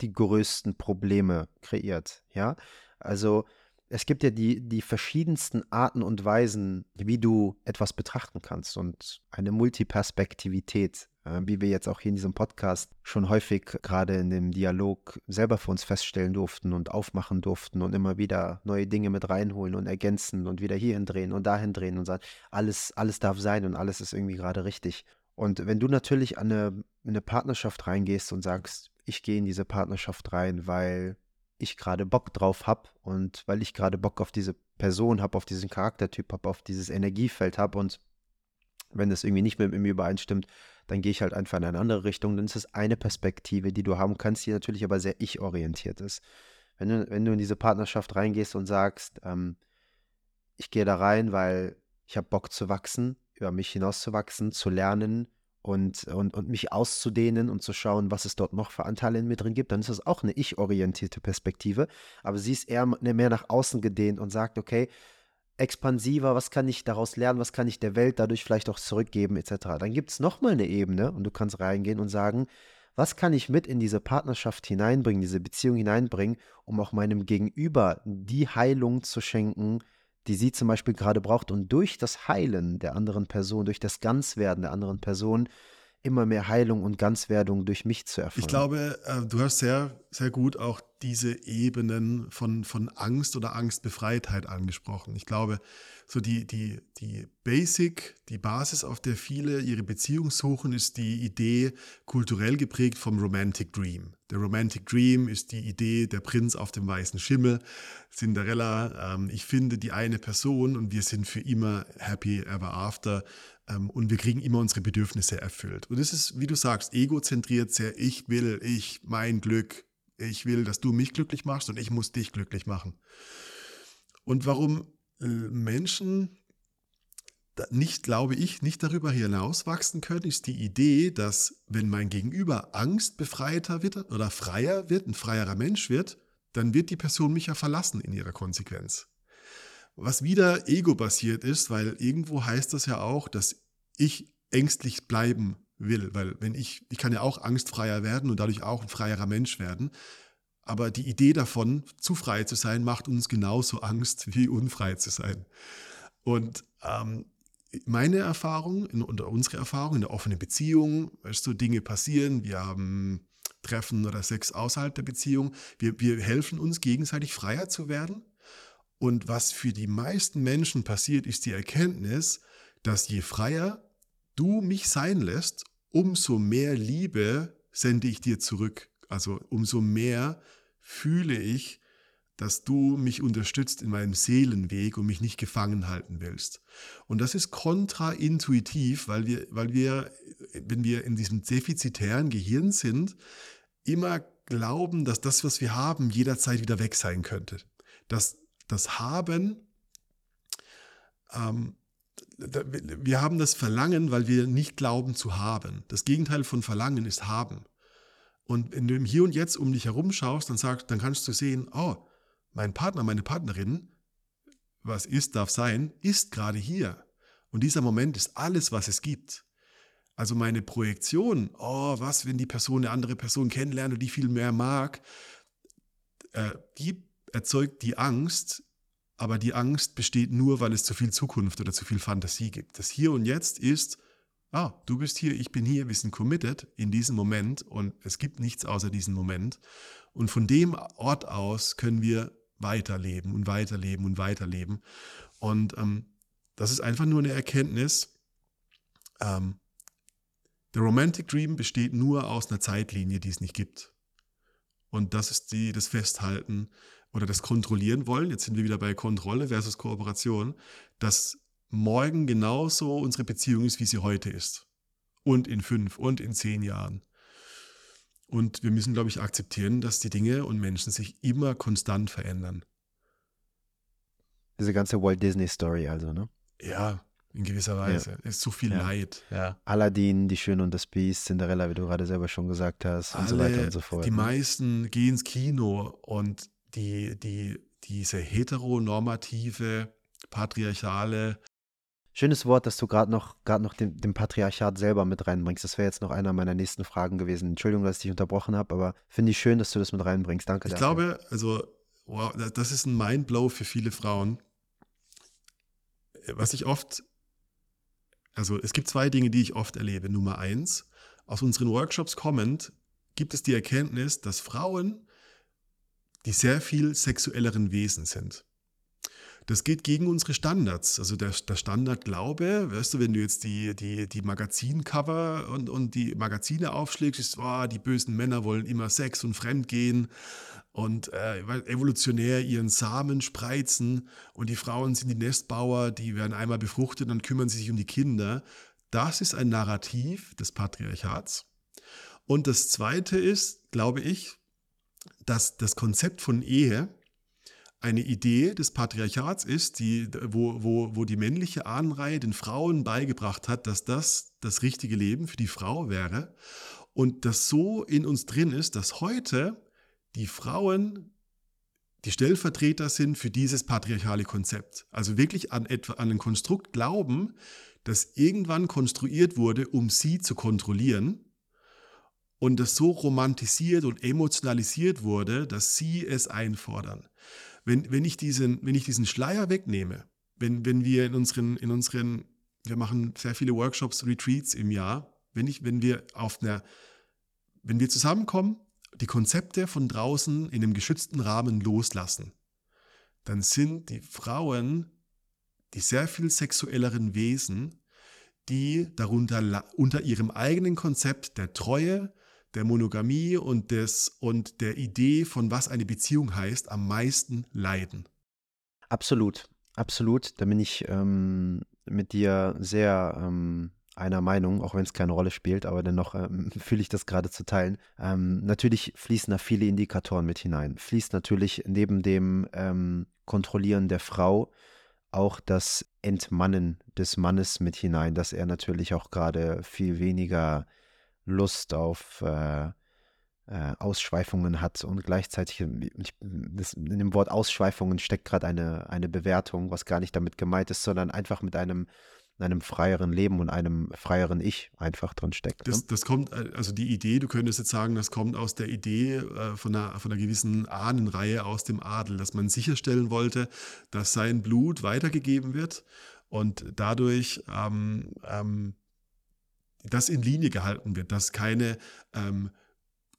die größten Probleme kreiert. Ja, also es gibt ja die, die verschiedensten Arten und Weisen, wie du etwas betrachten kannst und eine Multiperspektivität, wie wir jetzt auch hier in diesem Podcast schon häufig gerade in dem Dialog selber für uns feststellen durften und aufmachen durften und immer wieder neue Dinge mit reinholen und ergänzen und wieder hierhin drehen und dahin drehen und sagen, alles, alles darf sein und alles ist irgendwie gerade richtig. Und wenn du natürlich an eine, in eine Partnerschaft reingehst und sagst, ich gehe in diese Partnerschaft rein, weil ich gerade Bock drauf habe und weil ich gerade Bock auf diese Person habe, auf diesen Charaktertyp habe, auf dieses Energiefeld habe und wenn das irgendwie nicht mit mir übereinstimmt, dann gehe ich halt einfach in eine andere Richtung. Dann ist es eine Perspektive, die du haben kannst, die natürlich aber sehr ich-orientiert ist. Wenn du, wenn du in diese Partnerschaft reingehst und sagst, ähm, ich gehe da rein, weil ich habe Bock zu wachsen, über mich hinauszuwachsen, zu lernen, und, und, und mich auszudehnen und zu schauen, was es dort noch für Anteile in mir drin gibt, dann ist das auch eine ich-orientierte Perspektive. Aber sie ist eher mehr nach außen gedehnt und sagt, okay, expansiver, was kann ich daraus lernen, was kann ich der Welt dadurch vielleicht auch zurückgeben, etc. Dann gibt es nochmal eine Ebene und du kannst reingehen und sagen, was kann ich mit in diese Partnerschaft hineinbringen, diese Beziehung hineinbringen, um auch meinem Gegenüber die Heilung zu schenken, die sie zum Beispiel gerade braucht und durch das Heilen der anderen Person, durch das Ganzwerden der anderen Person immer mehr Heilung und Ganzwerdung durch mich zu erfahren. Ich glaube, äh, du hast sehr, sehr gut auch diese Ebenen von, von Angst oder Angstbefreitheit angesprochen. Ich glaube, so die, die, die Basic, die Basis, auf der viele ihre Beziehung suchen, ist die Idee kulturell geprägt vom Romantic Dream. Der Romantic Dream ist die Idee der Prinz auf dem weißen Schimmel, Cinderella. Ähm, ich finde die eine Person und wir sind für immer happy ever after und wir kriegen immer unsere Bedürfnisse erfüllt. Und das ist, wie du sagst, egozentriert sehr, ich will, ich, mein Glück, ich will, dass du mich glücklich machst und ich muss dich glücklich machen. Und warum äh, Menschen nicht, glaube ich, nicht darüber hinaus wachsen können, ist die Idee, dass wenn mein Gegenüber angstbefreiter wird oder freier wird, ein freierer Mensch wird, dann wird die Person mich ja verlassen in ihrer Konsequenz. Was wieder ego-basiert ist, weil irgendwo heißt das ja auch, dass ich ängstlich bleiben will, weil wenn ich, ich kann ja auch angstfreier werden und dadurch auch ein freierer Mensch werden, aber die Idee davon, zu frei zu sein, macht uns genauso Angst, wie unfrei zu sein. Und ähm, meine Erfahrung oder unsere Erfahrung in der offenen Beziehung, weißt du, Dinge passieren, wir haben Treffen oder Sex außerhalb der Beziehung, wir, wir helfen uns gegenseitig freier zu werden. Und was für die meisten Menschen passiert, ist die Erkenntnis, dass je freier du mich sein lässt, umso mehr Liebe sende ich dir zurück. Also umso mehr fühle ich, dass du mich unterstützt in meinem Seelenweg und mich nicht gefangen halten willst. Und das ist kontraintuitiv, weil wir, weil wir, wenn wir in diesem defizitären Gehirn sind, immer glauben, dass das, was wir haben, jederzeit wieder weg sein könnte. Dass das Haben ähm, wir haben das Verlangen, weil wir nicht glauben zu haben. Das Gegenteil von Verlangen ist haben. Und wenn du im Hier und Jetzt um dich herum schaust, dann, sagst, dann kannst du sehen, oh, mein Partner, meine Partnerin, was ist, darf sein, ist gerade hier. Und dieser Moment ist alles, was es gibt. Also meine Projektion, oh, was, wenn die Person eine andere Person kennenlernt und die viel mehr mag, äh, die erzeugt die Angst, aber die Angst besteht nur, weil es zu viel Zukunft oder zu viel Fantasie gibt. Das Hier und Jetzt ist, ah, du bist hier, ich bin hier, wir sind committed in diesem Moment und es gibt nichts außer diesem Moment. Und von dem Ort aus können wir weiterleben und weiterleben und weiterleben. Und ähm, das ist einfach nur eine Erkenntnis. Ähm, der Romantic Dream besteht nur aus einer Zeitlinie, die es nicht gibt. Und das ist die, das Festhalten oder das Kontrollieren wollen. Jetzt sind wir wieder bei Kontrolle versus Kooperation, dass morgen genauso unsere Beziehung ist, wie sie heute ist. Und in fünf und in zehn Jahren. Und wir müssen, glaube ich, akzeptieren, dass die Dinge und Menschen sich immer konstant verändern. Diese ganze Walt Disney Story also, ne? Ja, in gewisser Weise. Ja. Es ist zu viel ja. Leid. Ja. Aladdin, Die Schöne und das Biest, Cinderella, wie du gerade selber schon gesagt hast, Alle, und so weiter und so fort. Die ne? meisten gehen ins Kino und die, die, diese heteronormative, patriarchale Schönes Wort, dass du gerade noch, grad noch den, den, Patriarchat selber mit reinbringst. Das wäre jetzt noch einer meiner nächsten Fragen gewesen. Entschuldigung, dass ich dich unterbrochen habe, aber finde ich schön, dass du das mit reinbringst. Danke ich dafür. glaube, also, wow, das ist ein Mindblow für viele Frauen. Was ich oft, also es gibt zwei Dinge, die ich oft erlebe. Nummer eins, aus unseren Workshops kommend gibt es die Erkenntnis, dass Frauen die sehr viel sexuelleren Wesen sind. Das geht gegen unsere Standards. Also der, der Standardglaube, weißt du, wenn du jetzt die, die, die Magazincover und, und die Magazine aufschlägst, ist, oh, die bösen Männer wollen immer Sex und Fremdgehen und äh, evolutionär ihren Samen spreizen und die Frauen sind die Nestbauer, die werden einmal befruchtet, dann kümmern sie sich um die Kinder. Das ist ein Narrativ des Patriarchats. Und das Zweite ist, glaube ich, dass das Konzept von Ehe eine Idee des Patriarchats ist, die, wo, wo, wo die männliche Ahnenreihe den Frauen beigebracht hat, dass das das richtige Leben für die Frau wäre und das so in uns drin ist, dass heute die Frauen die Stellvertreter sind für dieses patriarchale Konzept. Also wirklich an, etwa, an ein Konstrukt glauben, das irgendwann konstruiert wurde, um sie zu kontrollieren und das so romantisiert und emotionalisiert wurde, dass sie es einfordern. Wenn, wenn, ich, diesen, wenn ich diesen Schleier wegnehme, wenn, wenn wir in unseren, in unseren, wir machen sehr viele Workshops, Retreats im Jahr, wenn, ich, wenn wir auf einer, wenn wir zusammenkommen, die Konzepte von draußen in einem geschützten Rahmen loslassen, dann sind die Frauen die sehr viel sexuelleren Wesen, die darunter unter ihrem eigenen Konzept der Treue, der Monogamie und, des, und der Idee von was eine Beziehung heißt, am meisten leiden. Absolut, absolut. Da bin ich ähm, mit dir sehr ähm, einer Meinung, auch wenn es keine Rolle spielt, aber dennoch ähm, [laughs] fühle ich das gerade zu teilen. Ähm, natürlich fließen da viele Indikatoren mit hinein. Fließt natürlich neben dem ähm, Kontrollieren der Frau auch das Entmannen des Mannes mit hinein, dass er natürlich auch gerade viel weniger Lust auf äh, äh, Ausschweifungen hat und gleichzeitig ich, das, in dem Wort Ausschweifungen steckt gerade eine, eine Bewertung, was gar nicht damit gemeint ist, sondern einfach mit einem, einem freieren Leben und einem freieren Ich einfach drin steckt. Das, ne? das kommt, äh, also die Idee, du könntest jetzt sagen, das kommt aus der Idee äh, von, einer, von einer gewissen Ahnenreihe aus dem Adel, dass man sicherstellen wollte, dass sein Blut weitergegeben wird und dadurch ähm, ähm, das in Linie gehalten wird, dass keine ähm,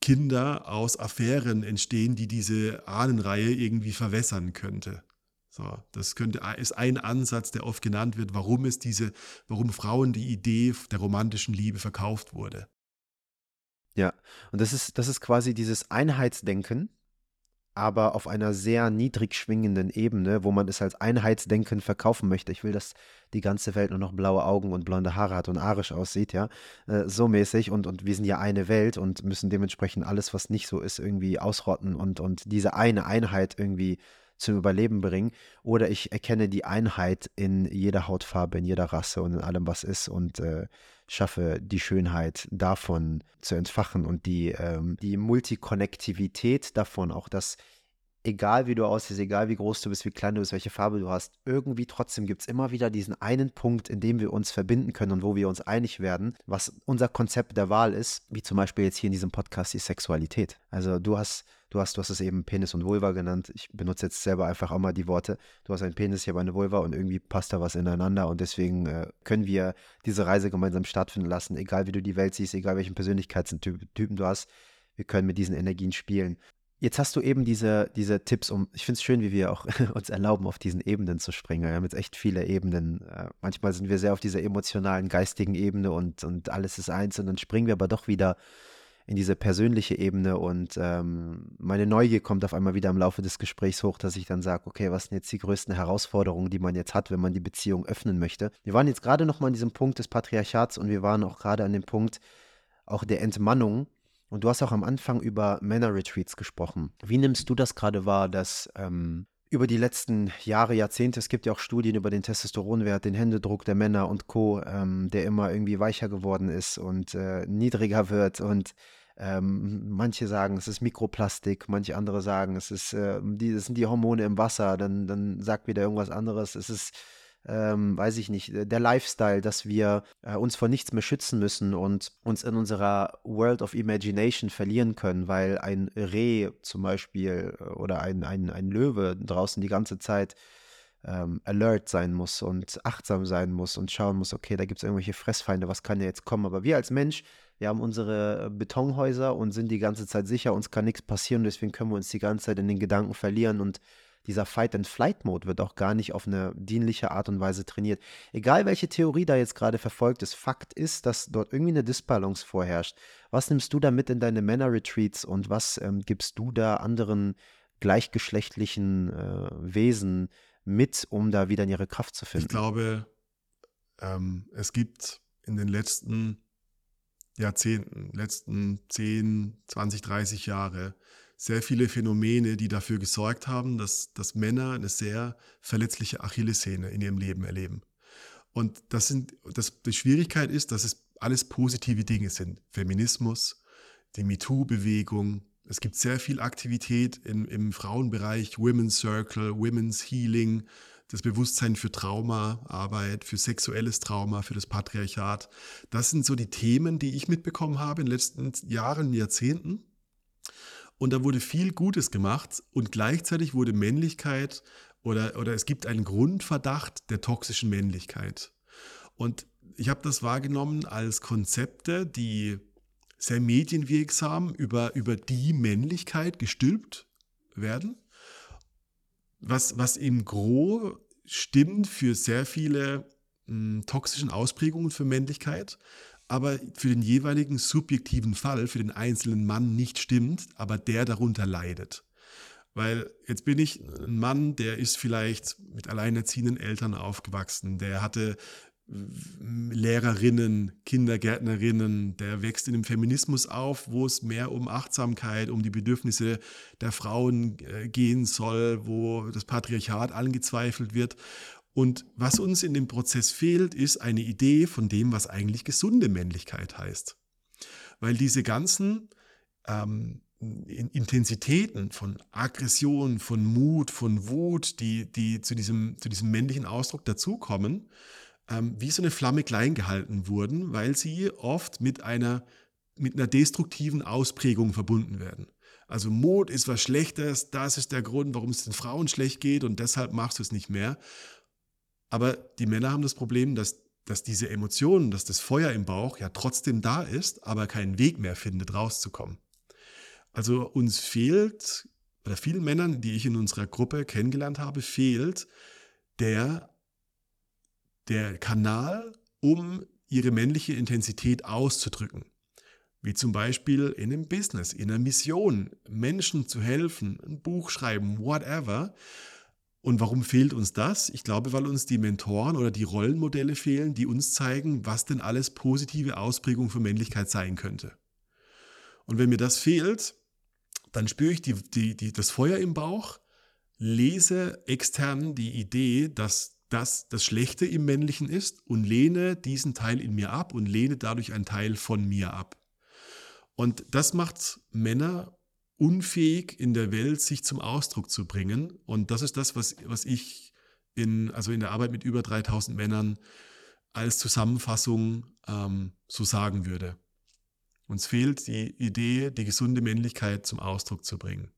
Kinder aus Affären entstehen, die diese Ahnenreihe irgendwie verwässern könnte. So, das könnte, ist ein Ansatz, der oft genannt wird, warum es diese, warum Frauen die Idee der romantischen Liebe verkauft wurde. Ja, und das ist, das ist quasi dieses Einheitsdenken, aber auf einer sehr niedrig schwingenden Ebene, wo man es als Einheitsdenken verkaufen möchte. Ich will, dass die ganze Welt nur noch blaue Augen und blonde Haare hat und arisch aussieht, ja, äh, so mäßig und, und wir sind ja eine Welt und müssen dementsprechend alles, was nicht so ist, irgendwie ausrotten und, und diese eine Einheit irgendwie zum Überleben bringen. Oder ich erkenne die Einheit in jeder Hautfarbe, in jeder Rasse und in allem, was ist und äh, schaffe die Schönheit davon zu entfachen und die, ähm, die Multikonnektivität davon, auch das egal wie du aussiehst, egal wie groß du bist, wie klein du bist, welche Farbe du hast, irgendwie trotzdem gibt es immer wieder diesen einen Punkt, in dem wir uns verbinden können und wo wir uns einig werden, was unser Konzept der Wahl ist, wie zum Beispiel jetzt hier in diesem Podcast die Sexualität. Also du hast, du hast, du hast es eben Penis und Vulva genannt. Ich benutze jetzt selber einfach auch mal die Worte. Du hast einen Penis, ich habe eine Vulva und irgendwie passt da was ineinander und deswegen äh, können wir diese Reise gemeinsam stattfinden lassen, egal wie du die Welt siehst, egal welchen Persönlichkeitstypen du hast. Wir können mit diesen Energien spielen. Jetzt hast du eben diese, diese Tipps, um, ich finde es schön, wie wir auch [laughs] uns erlauben, auf diesen Ebenen zu springen. Wir haben jetzt echt viele Ebenen. Äh, manchmal sind wir sehr auf dieser emotionalen, geistigen Ebene und, und alles ist eins und dann springen wir aber doch wieder in diese persönliche Ebene und ähm, meine Neugier kommt auf einmal wieder im Laufe des Gesprächs hoch, dass ich dann sage, okay, was sind jetzt die größten Herausforderungen, die man jetzt hat, wenn man die Beziehung öffnen möchte? Wir waren jetzt gerade noch mal an diesem Punkt des Patriarchats und wir waren auch gerade an dem Punkt auch der Entmannung und du hast auch am Anfang über Männer-Retreats gesprochen. Wie nimmst du das gerade wahr, dass ähm, über die letzten Jahre, Jahrzehnte, es gibt ja auch Studien über den Testosteronwert, den Händedruck der Männer und Co., ähm, der immer irgendwie weicher geworden ist und äh, niedriger wird und ähm, manche sagen, es ist Mikroplastik, manche andere sagen, es ist, äh, die, es sind die Hormone im Wasser, dann, dann sagt wieder irgendwas anderes, es ist ähm, weiß ich nicht, der Lifestyle, dass wir äh, uns vor nichts mehr schützen müssen und uns in unserer World of Imagination verlieren können, weil ein Reh zum Beispiel äh, oder ein, ein, ein Löwe draußen die ganze Zeit ähm, alert sein muss und achtsam sein muss und schauen muss, okay, da gibt es irgendwelche Fressfeinde, was kann ja jetzt kommen. Aber wir als Mensch, wir haben unsere Betonhäuser und sind die ganze Zeit sicher, uns kann nichts passieren, deswegen können wir uns die ganze Zeit in den Gedanken verlieren und dieser Fight-and-Flight-Mode wird auch gar nicht auf eine dienliche Art und Weise trainiert. Egal welche Theorie da jetzt gerade verfolgt ist, Fakt ist, dass dort irgendwie eine Disbalance vorherrscht. Was nimmst du da mit in deine Männer-Retreats und was ähm, gibst du da anderen gleichgeschlechtlichen äh, Wesen mit, um da wieder in ihre Kraft zu finden? Ich glaube, ähm, es gibt in den letzten Jahrzehnten, letzten 10, 20, 30 Jahre sehr viele Phänomene, die dafür gesorgt haben, dass, dass Männer eine sehr verletzliche Achillessehne in ihrem Leben erleben. Und das sind, das, die Schwierigkeit ist, dass es alles positive Dinge sind. Feminismus, die MeToo-Bewegung. Es gibt sehr viel Aktivität im, im Frauenbereich, Women's Circle, Women's Healing, das Bewusstsein für Traumaarbeit, für sexuelles Trauma, für das Patriarchat. Das sind so die Themen, die ich mitbekommen habe in den letzten Jahren, Jahrzehnten. Und da wurde viel Gutes gemacht und gleichzeitig wurde Männlichkeit oder, oder es gibt einen Grundverdacht der toxischen Männlichkeit. Und ich habe das wahrgenommen als Konzepte, die sehr medienwirksam über, über die Männlichkeit gestülpt werden, was, was im Gro stimmt für sehr viele mh, hm, toxischen Ausprägungen für Männlichkeit, aber für den jeweiligen subjektiven Fall, für den einzelnen Mann nicht stimmt, aber der darunter leidet. Weil jetzt bin ich ein Mann, der ist vielleicht mit alleinerziehenden Eltern aufgewachsen, der hatte Lehrerinnen, Kindergärtnerinnen, der wächst in einem Feminismus auf, wo es mehr um Achtsamkeit, um die Bedürfnisse der Frauen äh, gehen soll, wo das Patriarchat angezweifelt wird. Und was uns in dem Prozess fehlt, ist eine Idee von dem, was eigentlich gesunde Männlichkeit heißt. Weil diese ganzen ähm, Intensitäten von Aggression, von Mut, von Wut, die, die zu, diesem, zu diesem männlichen Ausdruck dazukommen, ähm, wie so eine Flamme klein gehalten wurden, weil sie oft mit einer, mit einer destruktiven Ausprägung verbunden werden. Also Mut ist was Schlechtes, das ist der Grund, warum es den Frauen schlecht geht und deshalb machst du es nicht mehr. Aber die Männer haben das Problem, dass, dass diese Emotionen, dass das Feuer im Bauch ja trotzdem da ist, aber keinen Weg mehr findet, rauszukommen. Also uns fehlt, oder vielen Männern, die ich in unserer Gruppe kennengelernt habe, fehlt der, der Kanal, um ihre männliche Intensität auszudrücken. Wie zum Beispiel in einem Business, in einer Mission, Menschen zu helfen, ein Buch schreiben, whatever. Und warum fehlt uns das? Ich glaube, weil uns die Mentoren oder die Rollenmodelle fehlen, die uns zeigen, was denn alles positive Ausprägung für Männlichkeit sein könnte. Und wenn mir das fehlt, dann spüre ich die, die, die, das Feuer im Bauch, lese extern die Idee, dass das das Schlechte im Männlichen ist und lehne diesen Teil in mir ab und lehne dadurch einen Teil von mir ab. Und das macht Männer unfähig in der Welt, sich zum Ausdruck zu bringen. Und das ist das, was, was ich in, also in der Arbeit mit über 3000 Männern als Zusammenfassung ähm, so sagen würde. Uns fehlt die Idee, die gesunde Männlichkeit zum Ausdruck zu bringen.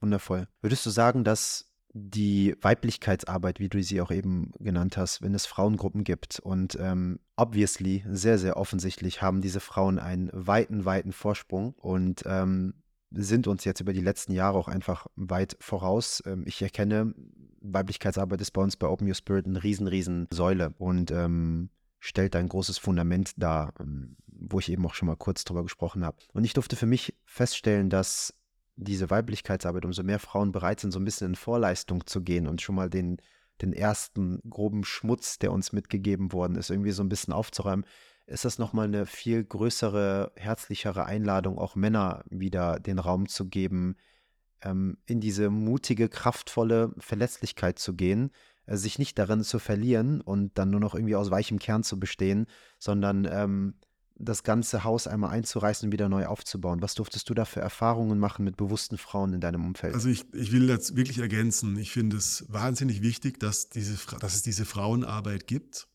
Wundervoll. Würdest du sagen, dass die Weiblichkeitsarbeit, wie du sie auch eben genannt hast, wenn es Frauengruppen gibt und ähm, obviously, sehr, sehr offensichtlich haben diese Frauen einen weiten, weiten Vorsprung und ähm, sind uns jetzt über die letzten Jahre auch einfach weit voraus. Ähm, ich erkenne, Weiblichkeitsarbeit ist bei uns bei Open Your Spirit eine riesen, riesen Säule und ähm, stellt ein großes Fundament dar, ähm, wo ich eben auch schon mal kurz drüber gesprochen habe. Und ich durfte für mich feststellen, dass diese Weiblichkeitsarbeit, umso mehr Frauen bereit sind, so ein bisschen in Vorleistung zu gehen und schon mal den, den ersten groben Schmutz, der uns mitgegeben worden ist, irgendwie so ein bisschen aufzuräumen, ist das nochmal eine viel größere, herzlichere Einladung, auch Männer wieder den Raum zu geben, ähm, in diese mutige, kraftvolle Verletzlichkeit zu gehen, äh, sich nicht darin zu verlieren und dann nur noch irgendwie aus weichem Kern zu bestehen, sondern ähm, das ganze Haus einmal einzureißen und wieder neu aufzubauen. Was durftest du da für Erfahrungen machen mit bewussten Frauen in deinem Umfeld? Also ich, ich will das wirklich ergänzen. Ich finde es wahnsinnig wichtig, dass, diese, dass es diese Frauenarbeit gibt.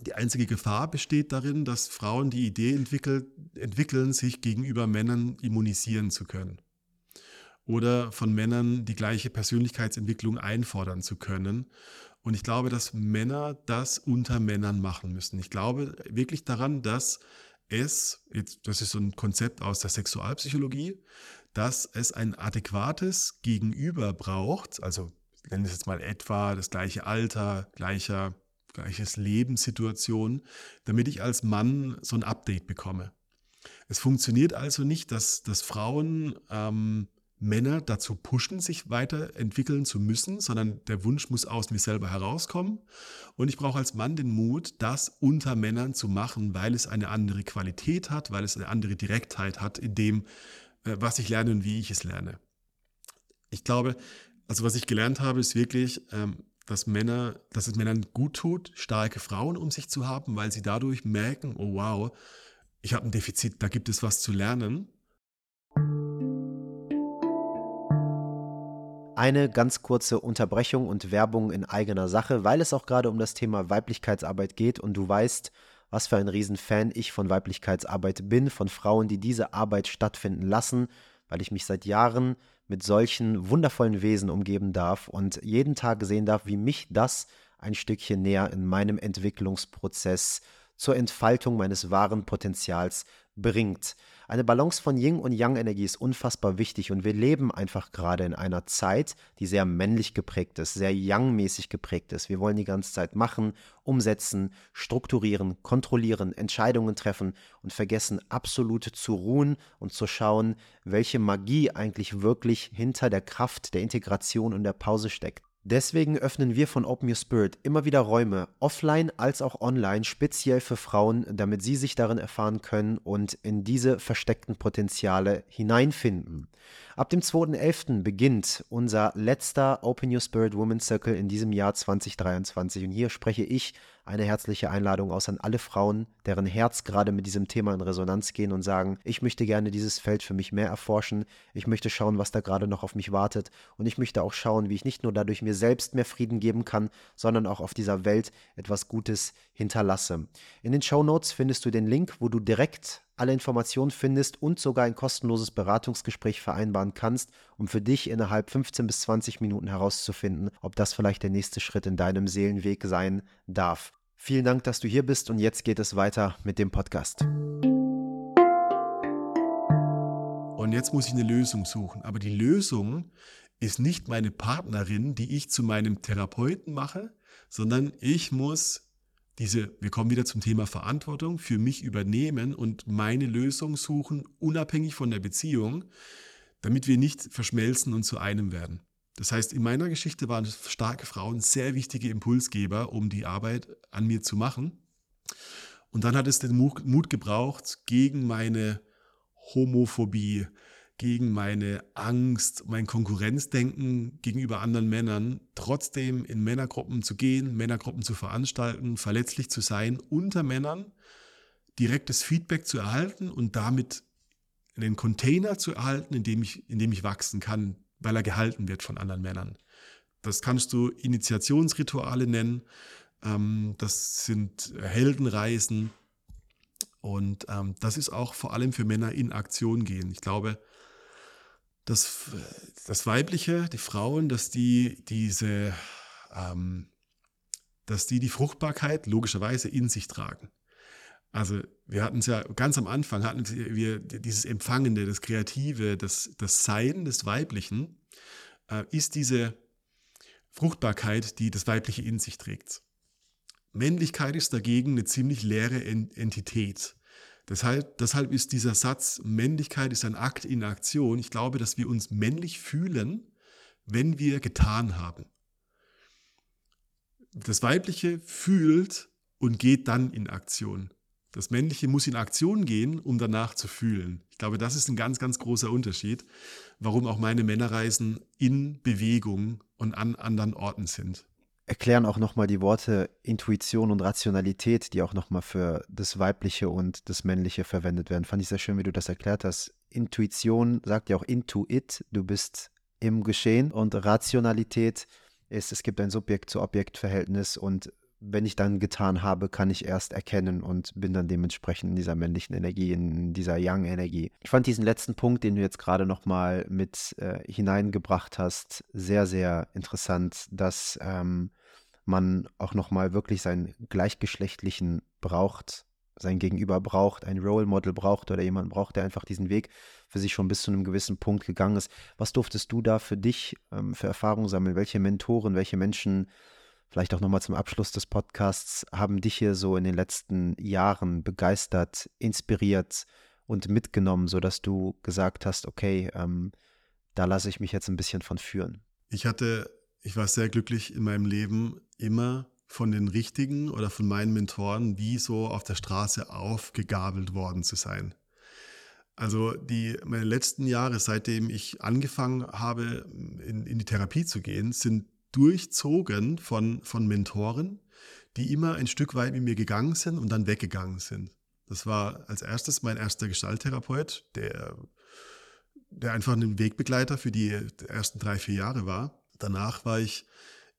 Die einzige Gefahr besteht darin, dass Frauen die Idee entwickeln, sich gegenüber Männern immunisieren zu können. Oder von Männern die gleiche Persönlichkeitsentwicklung einfordern zu können. Und ich glaube, dass Männer das unter Männern machen müssen. Ich glaube wirklich daran, dass es, jetzt, das ist so ein Konzept aus der Sexualpsychologie, dass es ein adäquates Gegenüber braucht, also ich nenne es jetzt mal etwa das gleiche Alter, gleicher, gleiches Lebenssituation, damit ich als Mann so ein Update bekomme. Es funktioniert also nicht, dass, dass Frauen ähm, Männer dazu pushen, sich weiterentwickeln zu müssen, sondern der Wunsch muss aus mir selber herauskommen. Und ich brauche als Mann den Mut, das unter Männern zu machen, weil es eine andere Qualität hat, weil es eine andere Direktheit hat in dem, äh, was ich lerne und wie ich es lerne. Ich glaube, also was ich gelernt habe, ist wirklich, ähm, dass Männer, dass es Männern gut tut, starke Frauen um sich zu haben, weil sie dadurch merken, oh wow, ich habe ein Defizit, da gibt es was zu lernen. eine ganz kurze Unterbrechung und Werbung in eigener Sache, weil es auch gerade um das Thema Weiblichkeitsarbeit geht und du weißt, was für ein Riesenfan ich von Weiblichkeitsarbeit bin, von Frauen, die diese Arbeit stattfinden lassen, weil ich mich seit Jahren mit solchen wundervollen Wesen umgeben darf und jeden Tag sehen darf, wie mich das ein Stückchen näher in meinem Entwicklungsprozess zur Entfaltung meines wahren Potenzials bringt. Eine Balance von Yin und Yang-Energie ist unfassbar wichtig und wir leben einfach gerade in einer Zeit, die sehr männlich geprägt ist, sehr Yang-mäßig geprägt ist. Wir wollen die ganze Zeit machen, umsetzen, strukturieren, kontrollieren, Entscheidungen treffen und vergessen absolut zu ruhen und zu schauen, welche Magie eigentlich wirklich hinter der Kraft der Integration und der Pause steckt. Deswegen öffnen wir von Open Your Spirit immer wieder Räume, offline als auch online, speziell für Frauen, damit sie sich darin erfahren können und in diese versteckten Potenziale hineinfinden. Ab dem 2.11. beginnt unser letzter Open Your Spirit Women's Circle in diesem Jahr 2023 und hier spreche ich eine herzliche Einladung aus an alle Frauen, deren Herz gerade mit diesem Thema in Resonanz gehen und sagen, ich möchte gerne dieses Feld für mich mehr erforschen, ich möchte schauen, was da gerade noch auf mich wartet und ich möchte auch schauen, wie ich nicht nur dadurch mir selbst mehr Frieden geben kann, sondern auch auf dieser Welt etwas Gutes hinterlasse. In den Show Notes findest du den Link, wo du direkt alle Informationen findest und sogar ein kostenloses Beratungsgespräch vereinbaren kannst, um für dich innerhalb 15 bis 20 Minuten herauszufinden, ob das vielleicht der nächste Schritt in deinem Seelenweg sein darf. Vielen Dank, dass du hier bist und jetzt geht es weiter mit dem Podcast. Und jetzt muss ich eine Lösung suchen. Aber die Lösung ist nicht meine Partnerin, die ich zu meinem Therapeuten mache, sondern ich muss diese, wir kommen wieder zum Thema Verantwortung, für mich übernehmen und meine Lösung suchen, unabhängig von der Beziehung, damit wir nicht verschmelzen und zu einem werden. Das heißt, in meiner Geschichte waren starke Frauen sehr wichtige Impulsgeber, um die Arbeit an mir zu machen. Und dann hat es den Mut gebraucht, gegen meine Homophobie, gegen meine Angst, mein Konkurrenzdenken gegenüber anderen Männern, trotzdem in Männergruppen zu gehen, Männergruppen zu veranstalten, verletzlich zu sein, unter Männern direktes Feedback zu erhalten und damit einen Container zu erhalten, in dem ich, in dem ich wachsen kann, weil er gehalten wird von anderen Männern. Das kannst du Initiationsrituale nennen, ähm, das sind Heldenreisen und ähm, das ist auch vor allem für Männer in Aktion gehen. Ich glaube, das, das Weibliche, die Frauen, dass die diese, ähm, dass die die Fruchtbarkeit logischerweise in sich tragen. Also wir hatten es ja ganz am Anfang, hatten wir dieses Empfangende, das Kreative, das, das Sein des Weiblichen, äh, ist diese Fruchtbarkeit, die das Weibliche in sich trägt. Männlichkeit ist dagegen eine ziemlich leere Entität. Deshalb, deshalb ist dieser Satz, Männlichkeit ist ein Akt in Aktion. Ich glaube, dass wir uns männlich fühlen, wenn wir getan haben. Das Weibliche fühlt und geht dann in Aktion. Das Männliche muss in Aktion gehen, um danach zu fühlen. Ich glaube, das ist ein ganz, ganz großer Unterschied, warum auch meine Männerreisen in Bewegung und an anderen Orten sind erklären auch nochmal die Worte Intuition und Rationalität, die auch nochmal für das Weibliche und das Männliche verwendet werden. Fand ich sehr schön, wie du das erklärt hast. Intuition sagt ja auch Intuit, du bist im Geschehen und Rationalität ist, es gibt ein Subjekt-zu-Objekt-Verhältnis und wenn ich dann getan habe, kann ich erst erkennen und bin dann dementsprechend in dieser männlichen Energie, in dieser Yang-Energie. Ich fand diesen letzten Punkt, den du jetzt gerade nochmal mit äh, hineingebracht hast, sehr, sehr interessant, dass ähm, man auch nochmal wirklich seinen gleichgeschlechtlichen braucht, sein Gegenüber braucht, ein Role Model braucht oder jemand braucht, der einfach diesen Weg für sich schon bis zu einem gewissen Punkt gegangen ist. Was durftest du da für dich ähm, für Erfahrungen sammeln? Welche Mentoren, welche Menschen, vielleicht auch nochmal zum Abschluss des Podcasts, haben dich hier so in den letzten Jahren begeistert, inspiriert und mitgenommen, sodass du gesagt hast, okay, ähm, da lasse ich mich jetzt ein bisschen von führen? Ich hatte ich war sehr glücklich in meinem Leben, immer von den richtigen oder von meinen Mentoren wie so auf der Straße aufgegabelt worden zu sein. Also die, meine letzten Jahre, seitdem ich angefangen habe, in, in die Therapie zu gehen, sind durchzogen von, von Mentoren, die immer ein Stück weit mit mir gegangen sind und dann weggegangen sind. Das war als erstes mein erster Gestalttherapeut, der, der einfach ein Wegbegleiter für die ersten drei, vier Jahre war. Danach war ich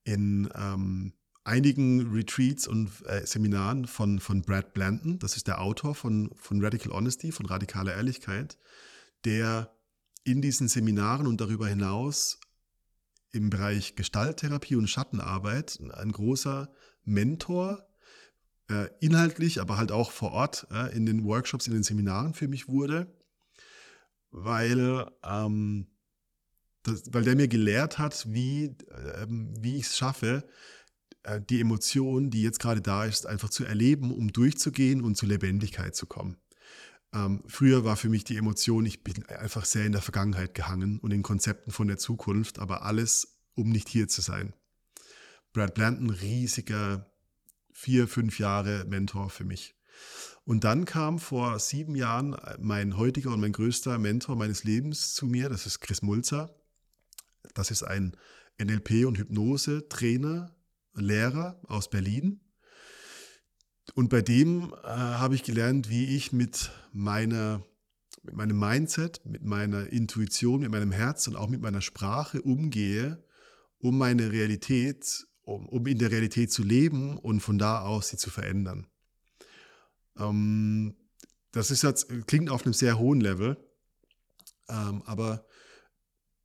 in ähm, einigen Retreats und äh, Seminaren von, von Brad Blanton, das ist der Autor von, von Radical Honesty, von radikaler Ehrlichkeit, der in diesen Seminaren und darüber hinaus im Bereich Gestalttherapie und Schattenarbeit ein großer Mentor, äh, inhaltlich, aber halt auch vor Ort äh, in den Workshops, in den Seminaren für mich wurde, weil ähm, das, weil der mir gelehrt hat, wie, ähm, wie ich es schaffe, äh, die Emotion, die jetzt gerade da ist, einfach zu erleben, um durchzugehen und zur Lebendigkeit zu kommen. Ähm, früher war für mich die Emotion, ich bin einfach sehr in der Vergangenheit gehangen und in Konzepten von der Zukunft, aber alles, um nicht hier zu sein. Brad Blanton, riesiger, vier, fünf Jahre Mentor für mich. Und dann kam vor sieben Jahren mein heutiger und mein größter Mentor meines Lebens zu mir, das ist Chris Mulzer. Das ist ein NLP- und Hypnose-Trainer, Lehrer aus Berlin. Und bei dem äh, habe ich gelernt, wie ich mit meiner mit meinem Mindset, mit meiner Intuition, mit meinem Herz und auch mit meiner Sprache umgehe, um meine Realität, um, um in der Realität zu leben und von da aus sie zu verändern. Ähm, das ist jetzt, klingt auf einem sehr hohen Level, ähm, aber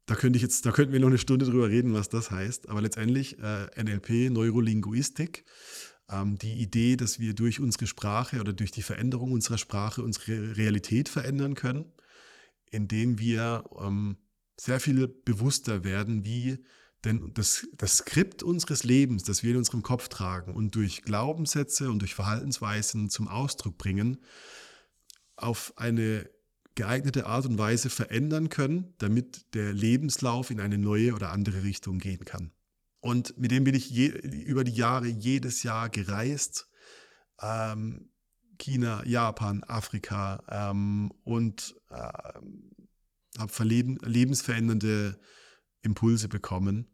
da könnte ich jetzt, da könnten wir noch eine Stunde drüber reden, was das heißt. Aber letztendlich äh, NLP, Neurolinguistik, ähm, die Idee, dass wir durch unsere Sprache oder durch die Veränderung unserer Sprache unsere Realität verändern können, indem wir ähm, sehr viel bewusster werden, wie denn das, das Skript unseres Lebens, das wir in unserem Kopf tragen und durch Glaubenssätze und durch Verhaltensweisen zum Ausdruck bringen, auf eine geeignete Art und Weise verändern können, damit der Lebenslauf in eine neue oder andere Richtung gehen kann. Und mit dem bin ich je, über die Jahre jedes Jahr gereist. Ähm, China, Japan, Afrika ähm, und ähm, habe lebensverändernde Impulse bekommen.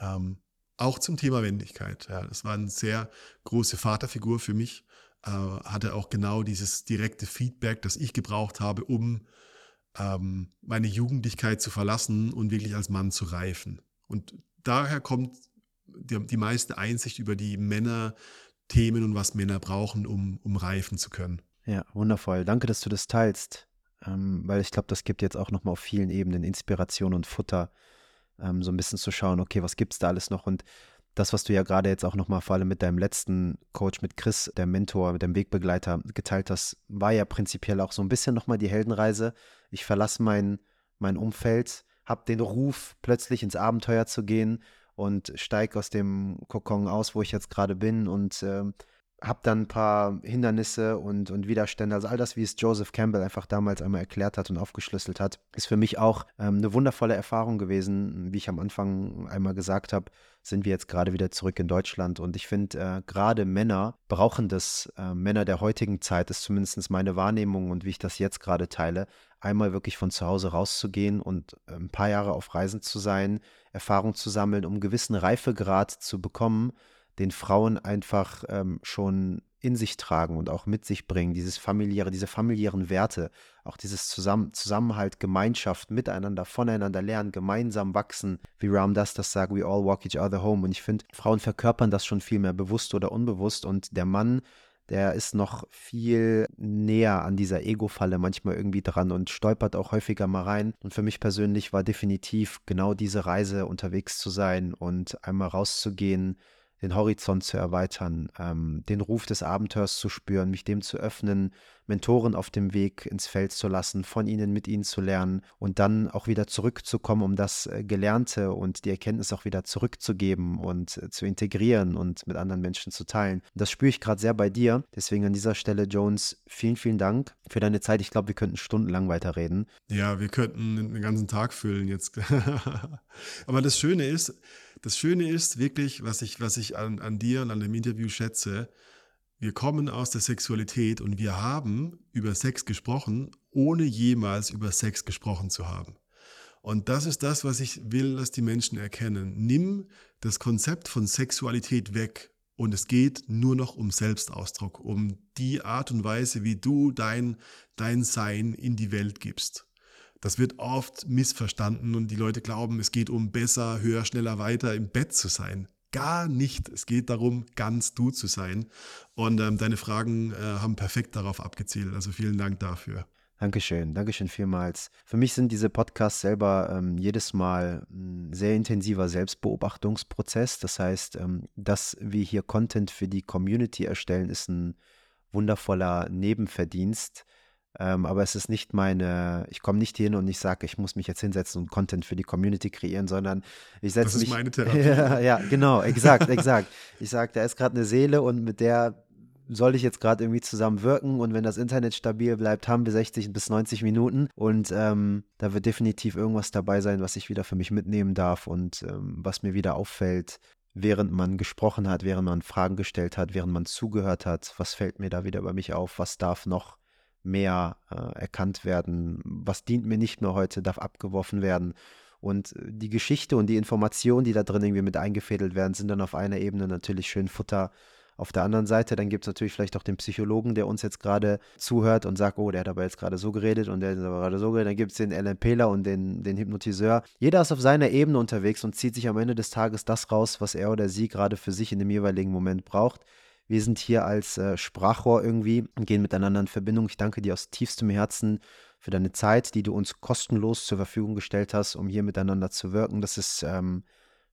Ähm, auch zum Thema Wendigkeit. Ja, das war eine sehr große Vaterfigur für mich. Äh, hatte auch genau dieses direkte Feedback, das ich gebraucht habe, um ähm, meine Jugendlichkeit zu verlassen und wirklich als Mann zu reifen. Und daher kommt die, die meiste Einsicht über die Männer-Themen und was Männer brauchen, um, um reifen zu können. Ja, wundervoll. Danke, dass du das teilst, ähm, weil ich glaube, das gibt jetzt auch nochmal auf vielen Ebenen Inspiration und Futter, ähm, so ein bisschen zu schauen, okay, was gibt es da alles noch und das, was du ja gerade jetzt auch nochmal vor allem mit deinem letzten Coach, mit Chris, der Mentor, mit dem Wegbegleiter geteilt hast, war ja prinzipiell auch so ein bisschen nochmal die Heldenreise. Ich verlasse mein, mein Umfeld, habe den Ruf, plötzlich ins Abenteuer zu gehen und steige aus dem Kokon aus, wo ich jetzt gerade bin und äh, habe dann ein paar Hindernisse und, und Widerstände. Also all das, wie es Joseph Campbell einfach damals einmal erklärt hat und aufgeschlüsselt hat, ist für mich auch ähm, eine wundervolle Erfahrung gewesen. Wie ich am Anfang einmal gesagt habe, sind wir jetzt gerade wieder zurück in Deutschland. Und ich finde, äh, gerade Männer brauchen das. Äh, Männer der heutigen Zeit ist zumindest meine Wahrnehmung und wie ich das jetzt gerade teile, einmal wirklich von zu Hause rauszugehen und äh, ein paar Jahre auf Reisen zu sein, Erfahrung zu sammeln, um einen gewissen Reifegrad zu bekommen, den Frauen einfach ähm, schon in sich tragen und auch mit sich bringen, dieses familiäre, diese familiären Werte, auch dieses Zusammen Zusammenhalt, Gemeinschaft, miteinander, voneinander lernen, gemeinsam wachsen, wie Ram Das das sagt, we all walk each other home. Und ich finde, Frauen verkörpern das schon viel mehr bewusst oder unbewusst. Und der Mann, der ist noch viel näher an dieser Ego-Falle manchmal irgendwie dran und stolpert auch häufiger mal rein. Und für mich persönlich war definitiv genau diese Reise unterwegs zu sein und einmal rauszugehen, den Horizont zu erweitern, ähm, den Ruf des Abenteuers zu spüren, mich dem zu öffnen, Mentoren auf dem Weg ins Feld zu lassen, von ihnen mit ihnen zu lernen und dann auch wieder zurückzukommen, um das äh, Gelernte und die Erkenntnis auch wieder zurückzugeben und äh, zu integrieren und mit anderen Menschen zu teilen. Das spüre ich gerade sehr bei dir. Deswegen an dieser Stelle, Jones, vielen, vielen Dank für deine Zeit. Ich glaube, wir könnten stundenlang weiterreden. Ja, wir könnten den ganzen Tag füllen jetzt. [laughs] Aber das Schöne ist, das Schöne ist wirklich, was ich, was ich an, an dir und an dem Interview schätze, wir kommen aus der Sexualität und wir haben über Sex gesprochen, ohne jemals über Sex gesprochen zu haben. Und das ist das, was ich will, dass die Menschen erkennen. Nimm das Konzept von Sexualität weg und es geht nur noch um Selbstausdruck, um die Art und Weise, wie du dein, dein Sein in die Welt gibst. Das wird oft missverstanden und die Leute glauben, es geht um besser, höher, schneller, weiter im Bett zu sein. Gar nicht. Es geht darum, ganz du zu sein. Und ähm, deine Fragen äh, haben perfekt darauf abgezielt. Also vielen Dank dafür. Dankeschön, Dankeschön vielmals. Für mich sind diese Podcasts selber ähm, jedes Mal ein sehr intensiver Selbstbeobachtungsprozess. Das heißt, ähm, dass wir hier Content für die Community erstellen, ist ein wundervoller Nebenverdienst. Ähm, aber es ist nicht meine, ich komme nicht hin und ich sage, ich muss mich jetzt hinsetzen und Content für die Community kreieren, sondern ich setze mich. Das ist meine [laughs] Therapie. ja, ja, genau, exakt, exakt. Ich sage, da ist gerade eine Seele und mit der soll ich jetzt gerade irgendwie zusammen wirken und wenn das Internet stabil bleibt, haben wir 60 bis 90 Minuten und ähm, da wird definitiv irgendwas dabei sein, was ich wieder für mich mitnehmen darf und ähm, was mir wieder auffällt, während man gesprochen hat, während man Fragen gestellt hat, während man zugehört hat, was fällt mir da wieder über mich auf, was darf noch mehr äh, erkannt werden, was dient mir nicht mehr heute, darf abgeworfen werden. Und äh, die Geschichte und die Informationen, die da drin irgendwie mit eingefädelt werden, sind dann auf einer Ebene natürlich schön Futter. Auf der anderen Seite, dann gibt es natürlich vielleicht auch den Psychologen, der uns jetzt gerade zuhört und sagt, oh, der hat aber jetzt gerade so geredet und der ist aber gerade so geredet. Dann gibt es den LMPler und den, den Hypnotiseur. Jeder ist auf seiner Ebene unterwegs und zieht sich am Ende des Tages das raus, was er oder sie gerade für sich in dem jeweiligen Moment braucht. Wir sind hier als äh, Sprachrohr irgendwie und gehen miteinander in Verbindung. Ich danke dir aus tiefstem Herzen für deine Zeit, die du uns kostenlos zur Verfügung gestellt hast, um hier miteinander zu wirken. Das ist ähm,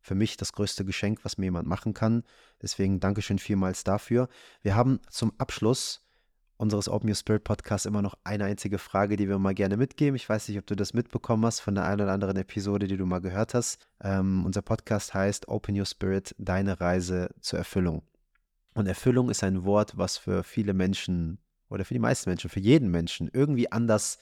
für mich das größte Geschenk, was mir jemand machen kann. Deswegen Dankeschön vielmals dafür. Wir haben zum Abschluss unseres Open Your Spirit Podcasts immer noch eine einzige Frage, die wir mal gerne mitgeben. Ich weiß nicht, ob du das mitbekommen hast von der einen oder anderen Episode, die du mal gehört hast. Ähm, unser Podcast heißt Open Your Spirit, deine Reise zur Erfüllung. Und Erfüllung ist ein Wort, was für viele Menschen oder für die meisten Menschen, für jeden Menschen irgendwie anders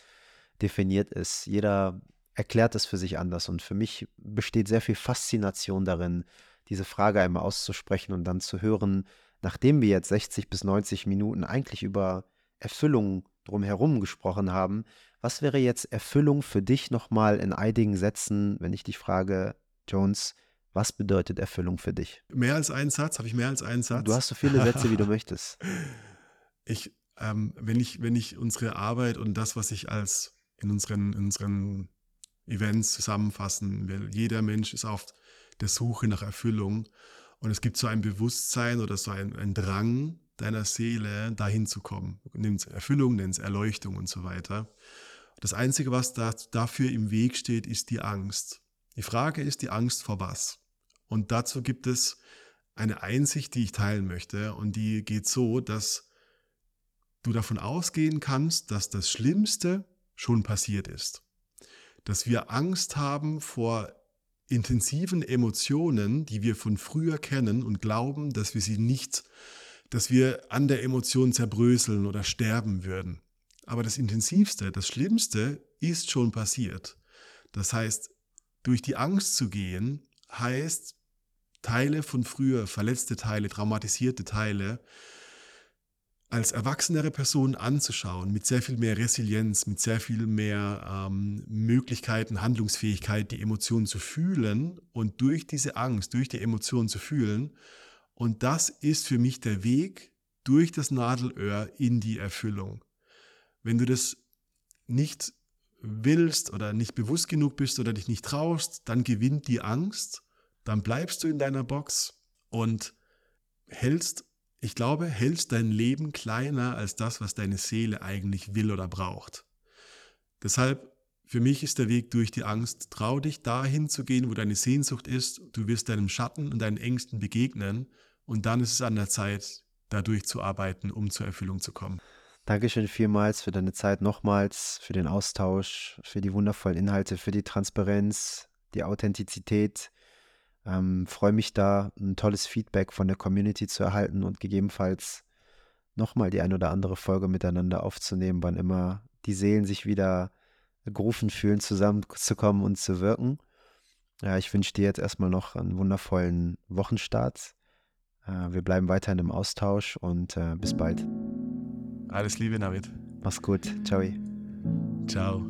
definiert ist. Jeder erklärt es für sich anders. Und für mich besteht sehr viel Faszination darin, diese Frage einmal auszusprechen und dann zu hören, nachdem wir jetzt 60 bis 90 Minuten eigentlich über Erfüllung drumherum gesprochen haben, Was wäre jetzt Erfüllung für dich nochmal in einigen Sätzen, wenn ich dich frage, Jones, was bedeutet Erfüllung für dich? Mehr als einen Satz? Habe ich mehr als einen Satz? Du hast so viele Sätze, wie du [laughs] möchtest. Ich, ähm, wenn, ich, wenn ich unsere Arbeit und das, was ich als in unseren, in unseren Events zusammenfassen will, jeder Mensch ist auf der Suche nach Erfüllung und es gibt so ein Bewusstsein oder so ein, ein Drang deiner Seele, dahin zu kommen. Nimm es Erfüllung, nenn es Erleuchtung und so weiter. Das Einzige, was da, dafür im Weg steht, ist die Angst. Die Frage ist die Angst vor was? Und dazu gibt es eine Einsicht, die ich teilen möchte. Und die geht so, dass du davon ausgehen kannst, dass das Schlimmste schon passiert ist. Dass wir Angst haben vor intensiven Emotionen, die wir von früher kennen und glauben, dass wir sie nicht, dass wir an der Emotion zerbröseln oder sterben würden. Aber das Intensivste, das Schlimmste ist schon passiert. Das heißt, durch die Angst zu gehen, heißt Teile von früher, verletzte Teile, traumatisierte Teile, als erwachsenere Person anzuschauen, mit sehr viel mehr Resilienz, mit sehr viel mehr ähm, Möglichkeiten, Handlungsfähigkeit, die Emotionen zu fühlen und durch diese Angst, durch die Emotionen zu fühlen. Und das ist für mich der Weg durch das Nadelöhr in die Erfüllung. Wenn du das nicht willst oder nicht bewusst genug bist oder dich nicht traust, dann gewinnt die Angst, dann bleibst du in deiner Box und hältst, ich glaube, hältst dein Leben kleiner als das, was deine Seele eigentlich will oder braucht. Deshalb, für mich ist der Weg durch die Angst. Trau dich dahin zu gehen, wo deine Sehnsucht ist. Du wirst deinem Schatten und deinen Ängsten begegnen und dann ist es an der Zeit, da durchzuarbeiten, um zur Erfüllung zu kommen. Dankeschön vielmals für deine Zeit nochmals, für den Austausch, für die wundervollen Inhalte, für die Transparenz, die Authentizität. Ähm, Freue mich da, ein tolles Feedback von der Community zu erhalten und gegebenenfalls nochmal die ein oder andere Folge miteinander aufzunehmen, wann immer die Seelen sich wieder gerufen fühlen, zusammenzukommen und zu wirken. Ja, ich wünsche dir jetzt erstmal noch einen wundervollen Wochenstart. Äh, wir bleiben weiterhin im Austausch und äh, bis bald. Alles Liebe, Navid. Mach's gut. Ciao. Ciao.